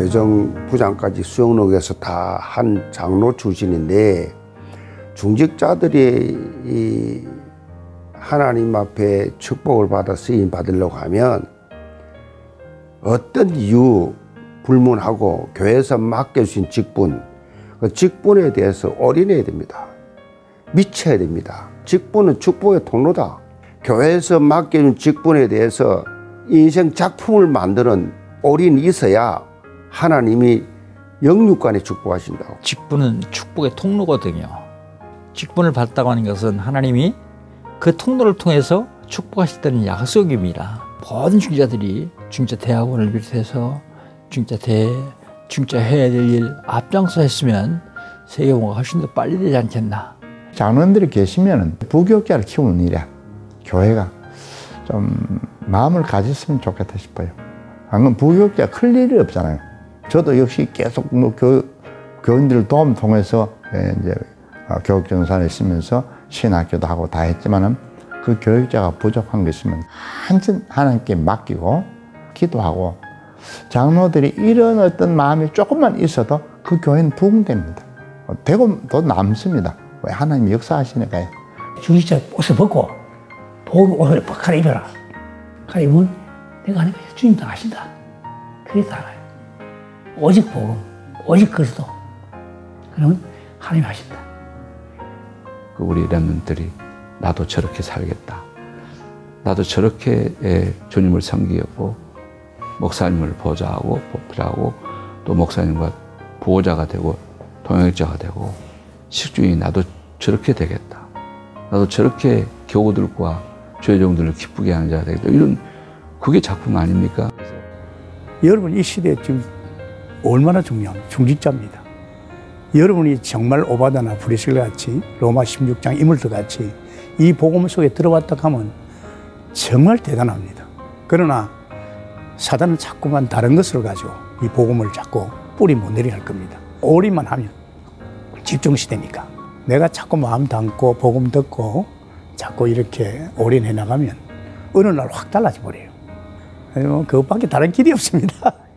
재정부장까지 수영록에서 다 한 장로 출신인데 중직자들이 이 하나님 앞에 축복을 받아 쓰임 받으려고 하면 어떤 이유 불문하고 교회에서 맡겨주신 직분 그 직분에 대해서 올인해야 됩니다. 미쳐야 됩니다. 직분은 축복의 통로다. 교회에서 맡겨준 직분에 대해서 인생 작품을 만드는 올인이 있어야 하나님이 영육간에 축복하신다고. 직분은 축복의 통로거든요. 직분을 받다고 하는 것은 하나님이 그 통로를 통해서 축복하시다는 약속입니다. 모든 중자들이 중자 대학원을 비롯해서 중자 대 중자 해야 될 일 앞장서 했으면 세계화가 훨씬 더 빨리 되지 않겠나. 장로님들이 계시면 부교육자를 키우는 일이야. 교회가 좀 마음을 가졌으면 좋겠다 싶어요. 방금 부교육자 클 일이 없잖아요. 저도 역시 계속 뭐 교, 교인들 도움 통해서 예, 이제 어, 교육정산에 있으면서 신학교도 하고 다 했지만은 그 교육자가 부족한 게 있으면 한전 하나님께 맡기고 기도하고 장로들이 이런 어떤 마음이 조금만 있어도 그 교회는 부흥됩니다. 어, 또 남습니다. 왜 하나님 역사하시니까요. 중직자 옷을 벗고 복음 옷을 팍 갈아입어라. 갈아입으면 내가 하나님께서 주님 당하신다. 그게 다. 오직 복음, 오직 그리스도. 그러면 하나님 하신다. 그 우리 랩런들이 나도 저렇게 살겠다. 나도 저렇게 예, 주님을 섬기고 목사님을 보좌하고 보필하고 또 목사님과 보호자가 되고 동역자가 되고 식주인이 나도 저렇게 되겠다. 나도 저렇게 교우들과 죄종들을 기쁘게 하는 자가 되겠다. 이런 그게 작품 아닙니까? 여러분 이 시대에 지금 얼마나 중요합니까? 중직자입니다. 여러분이 정말 오바다나 브리슬 같이 로마 16장 이물트 같이 이 복음 속에 들어왔다 하면 정말 대단합니다. 그러나 사단은 자꾸만 다른 것을 가지고 이 복음을 자꾸 뿌리 못 내리게 할 겁니다. 오리만 하면 집중 시대니까 내가 자꾸 마음 담고 복음 듣고 자꾸 이렇게 올인해 나가면 어느 날 확 달라져 버려요. 그것밖에 다른 길이 없습니다.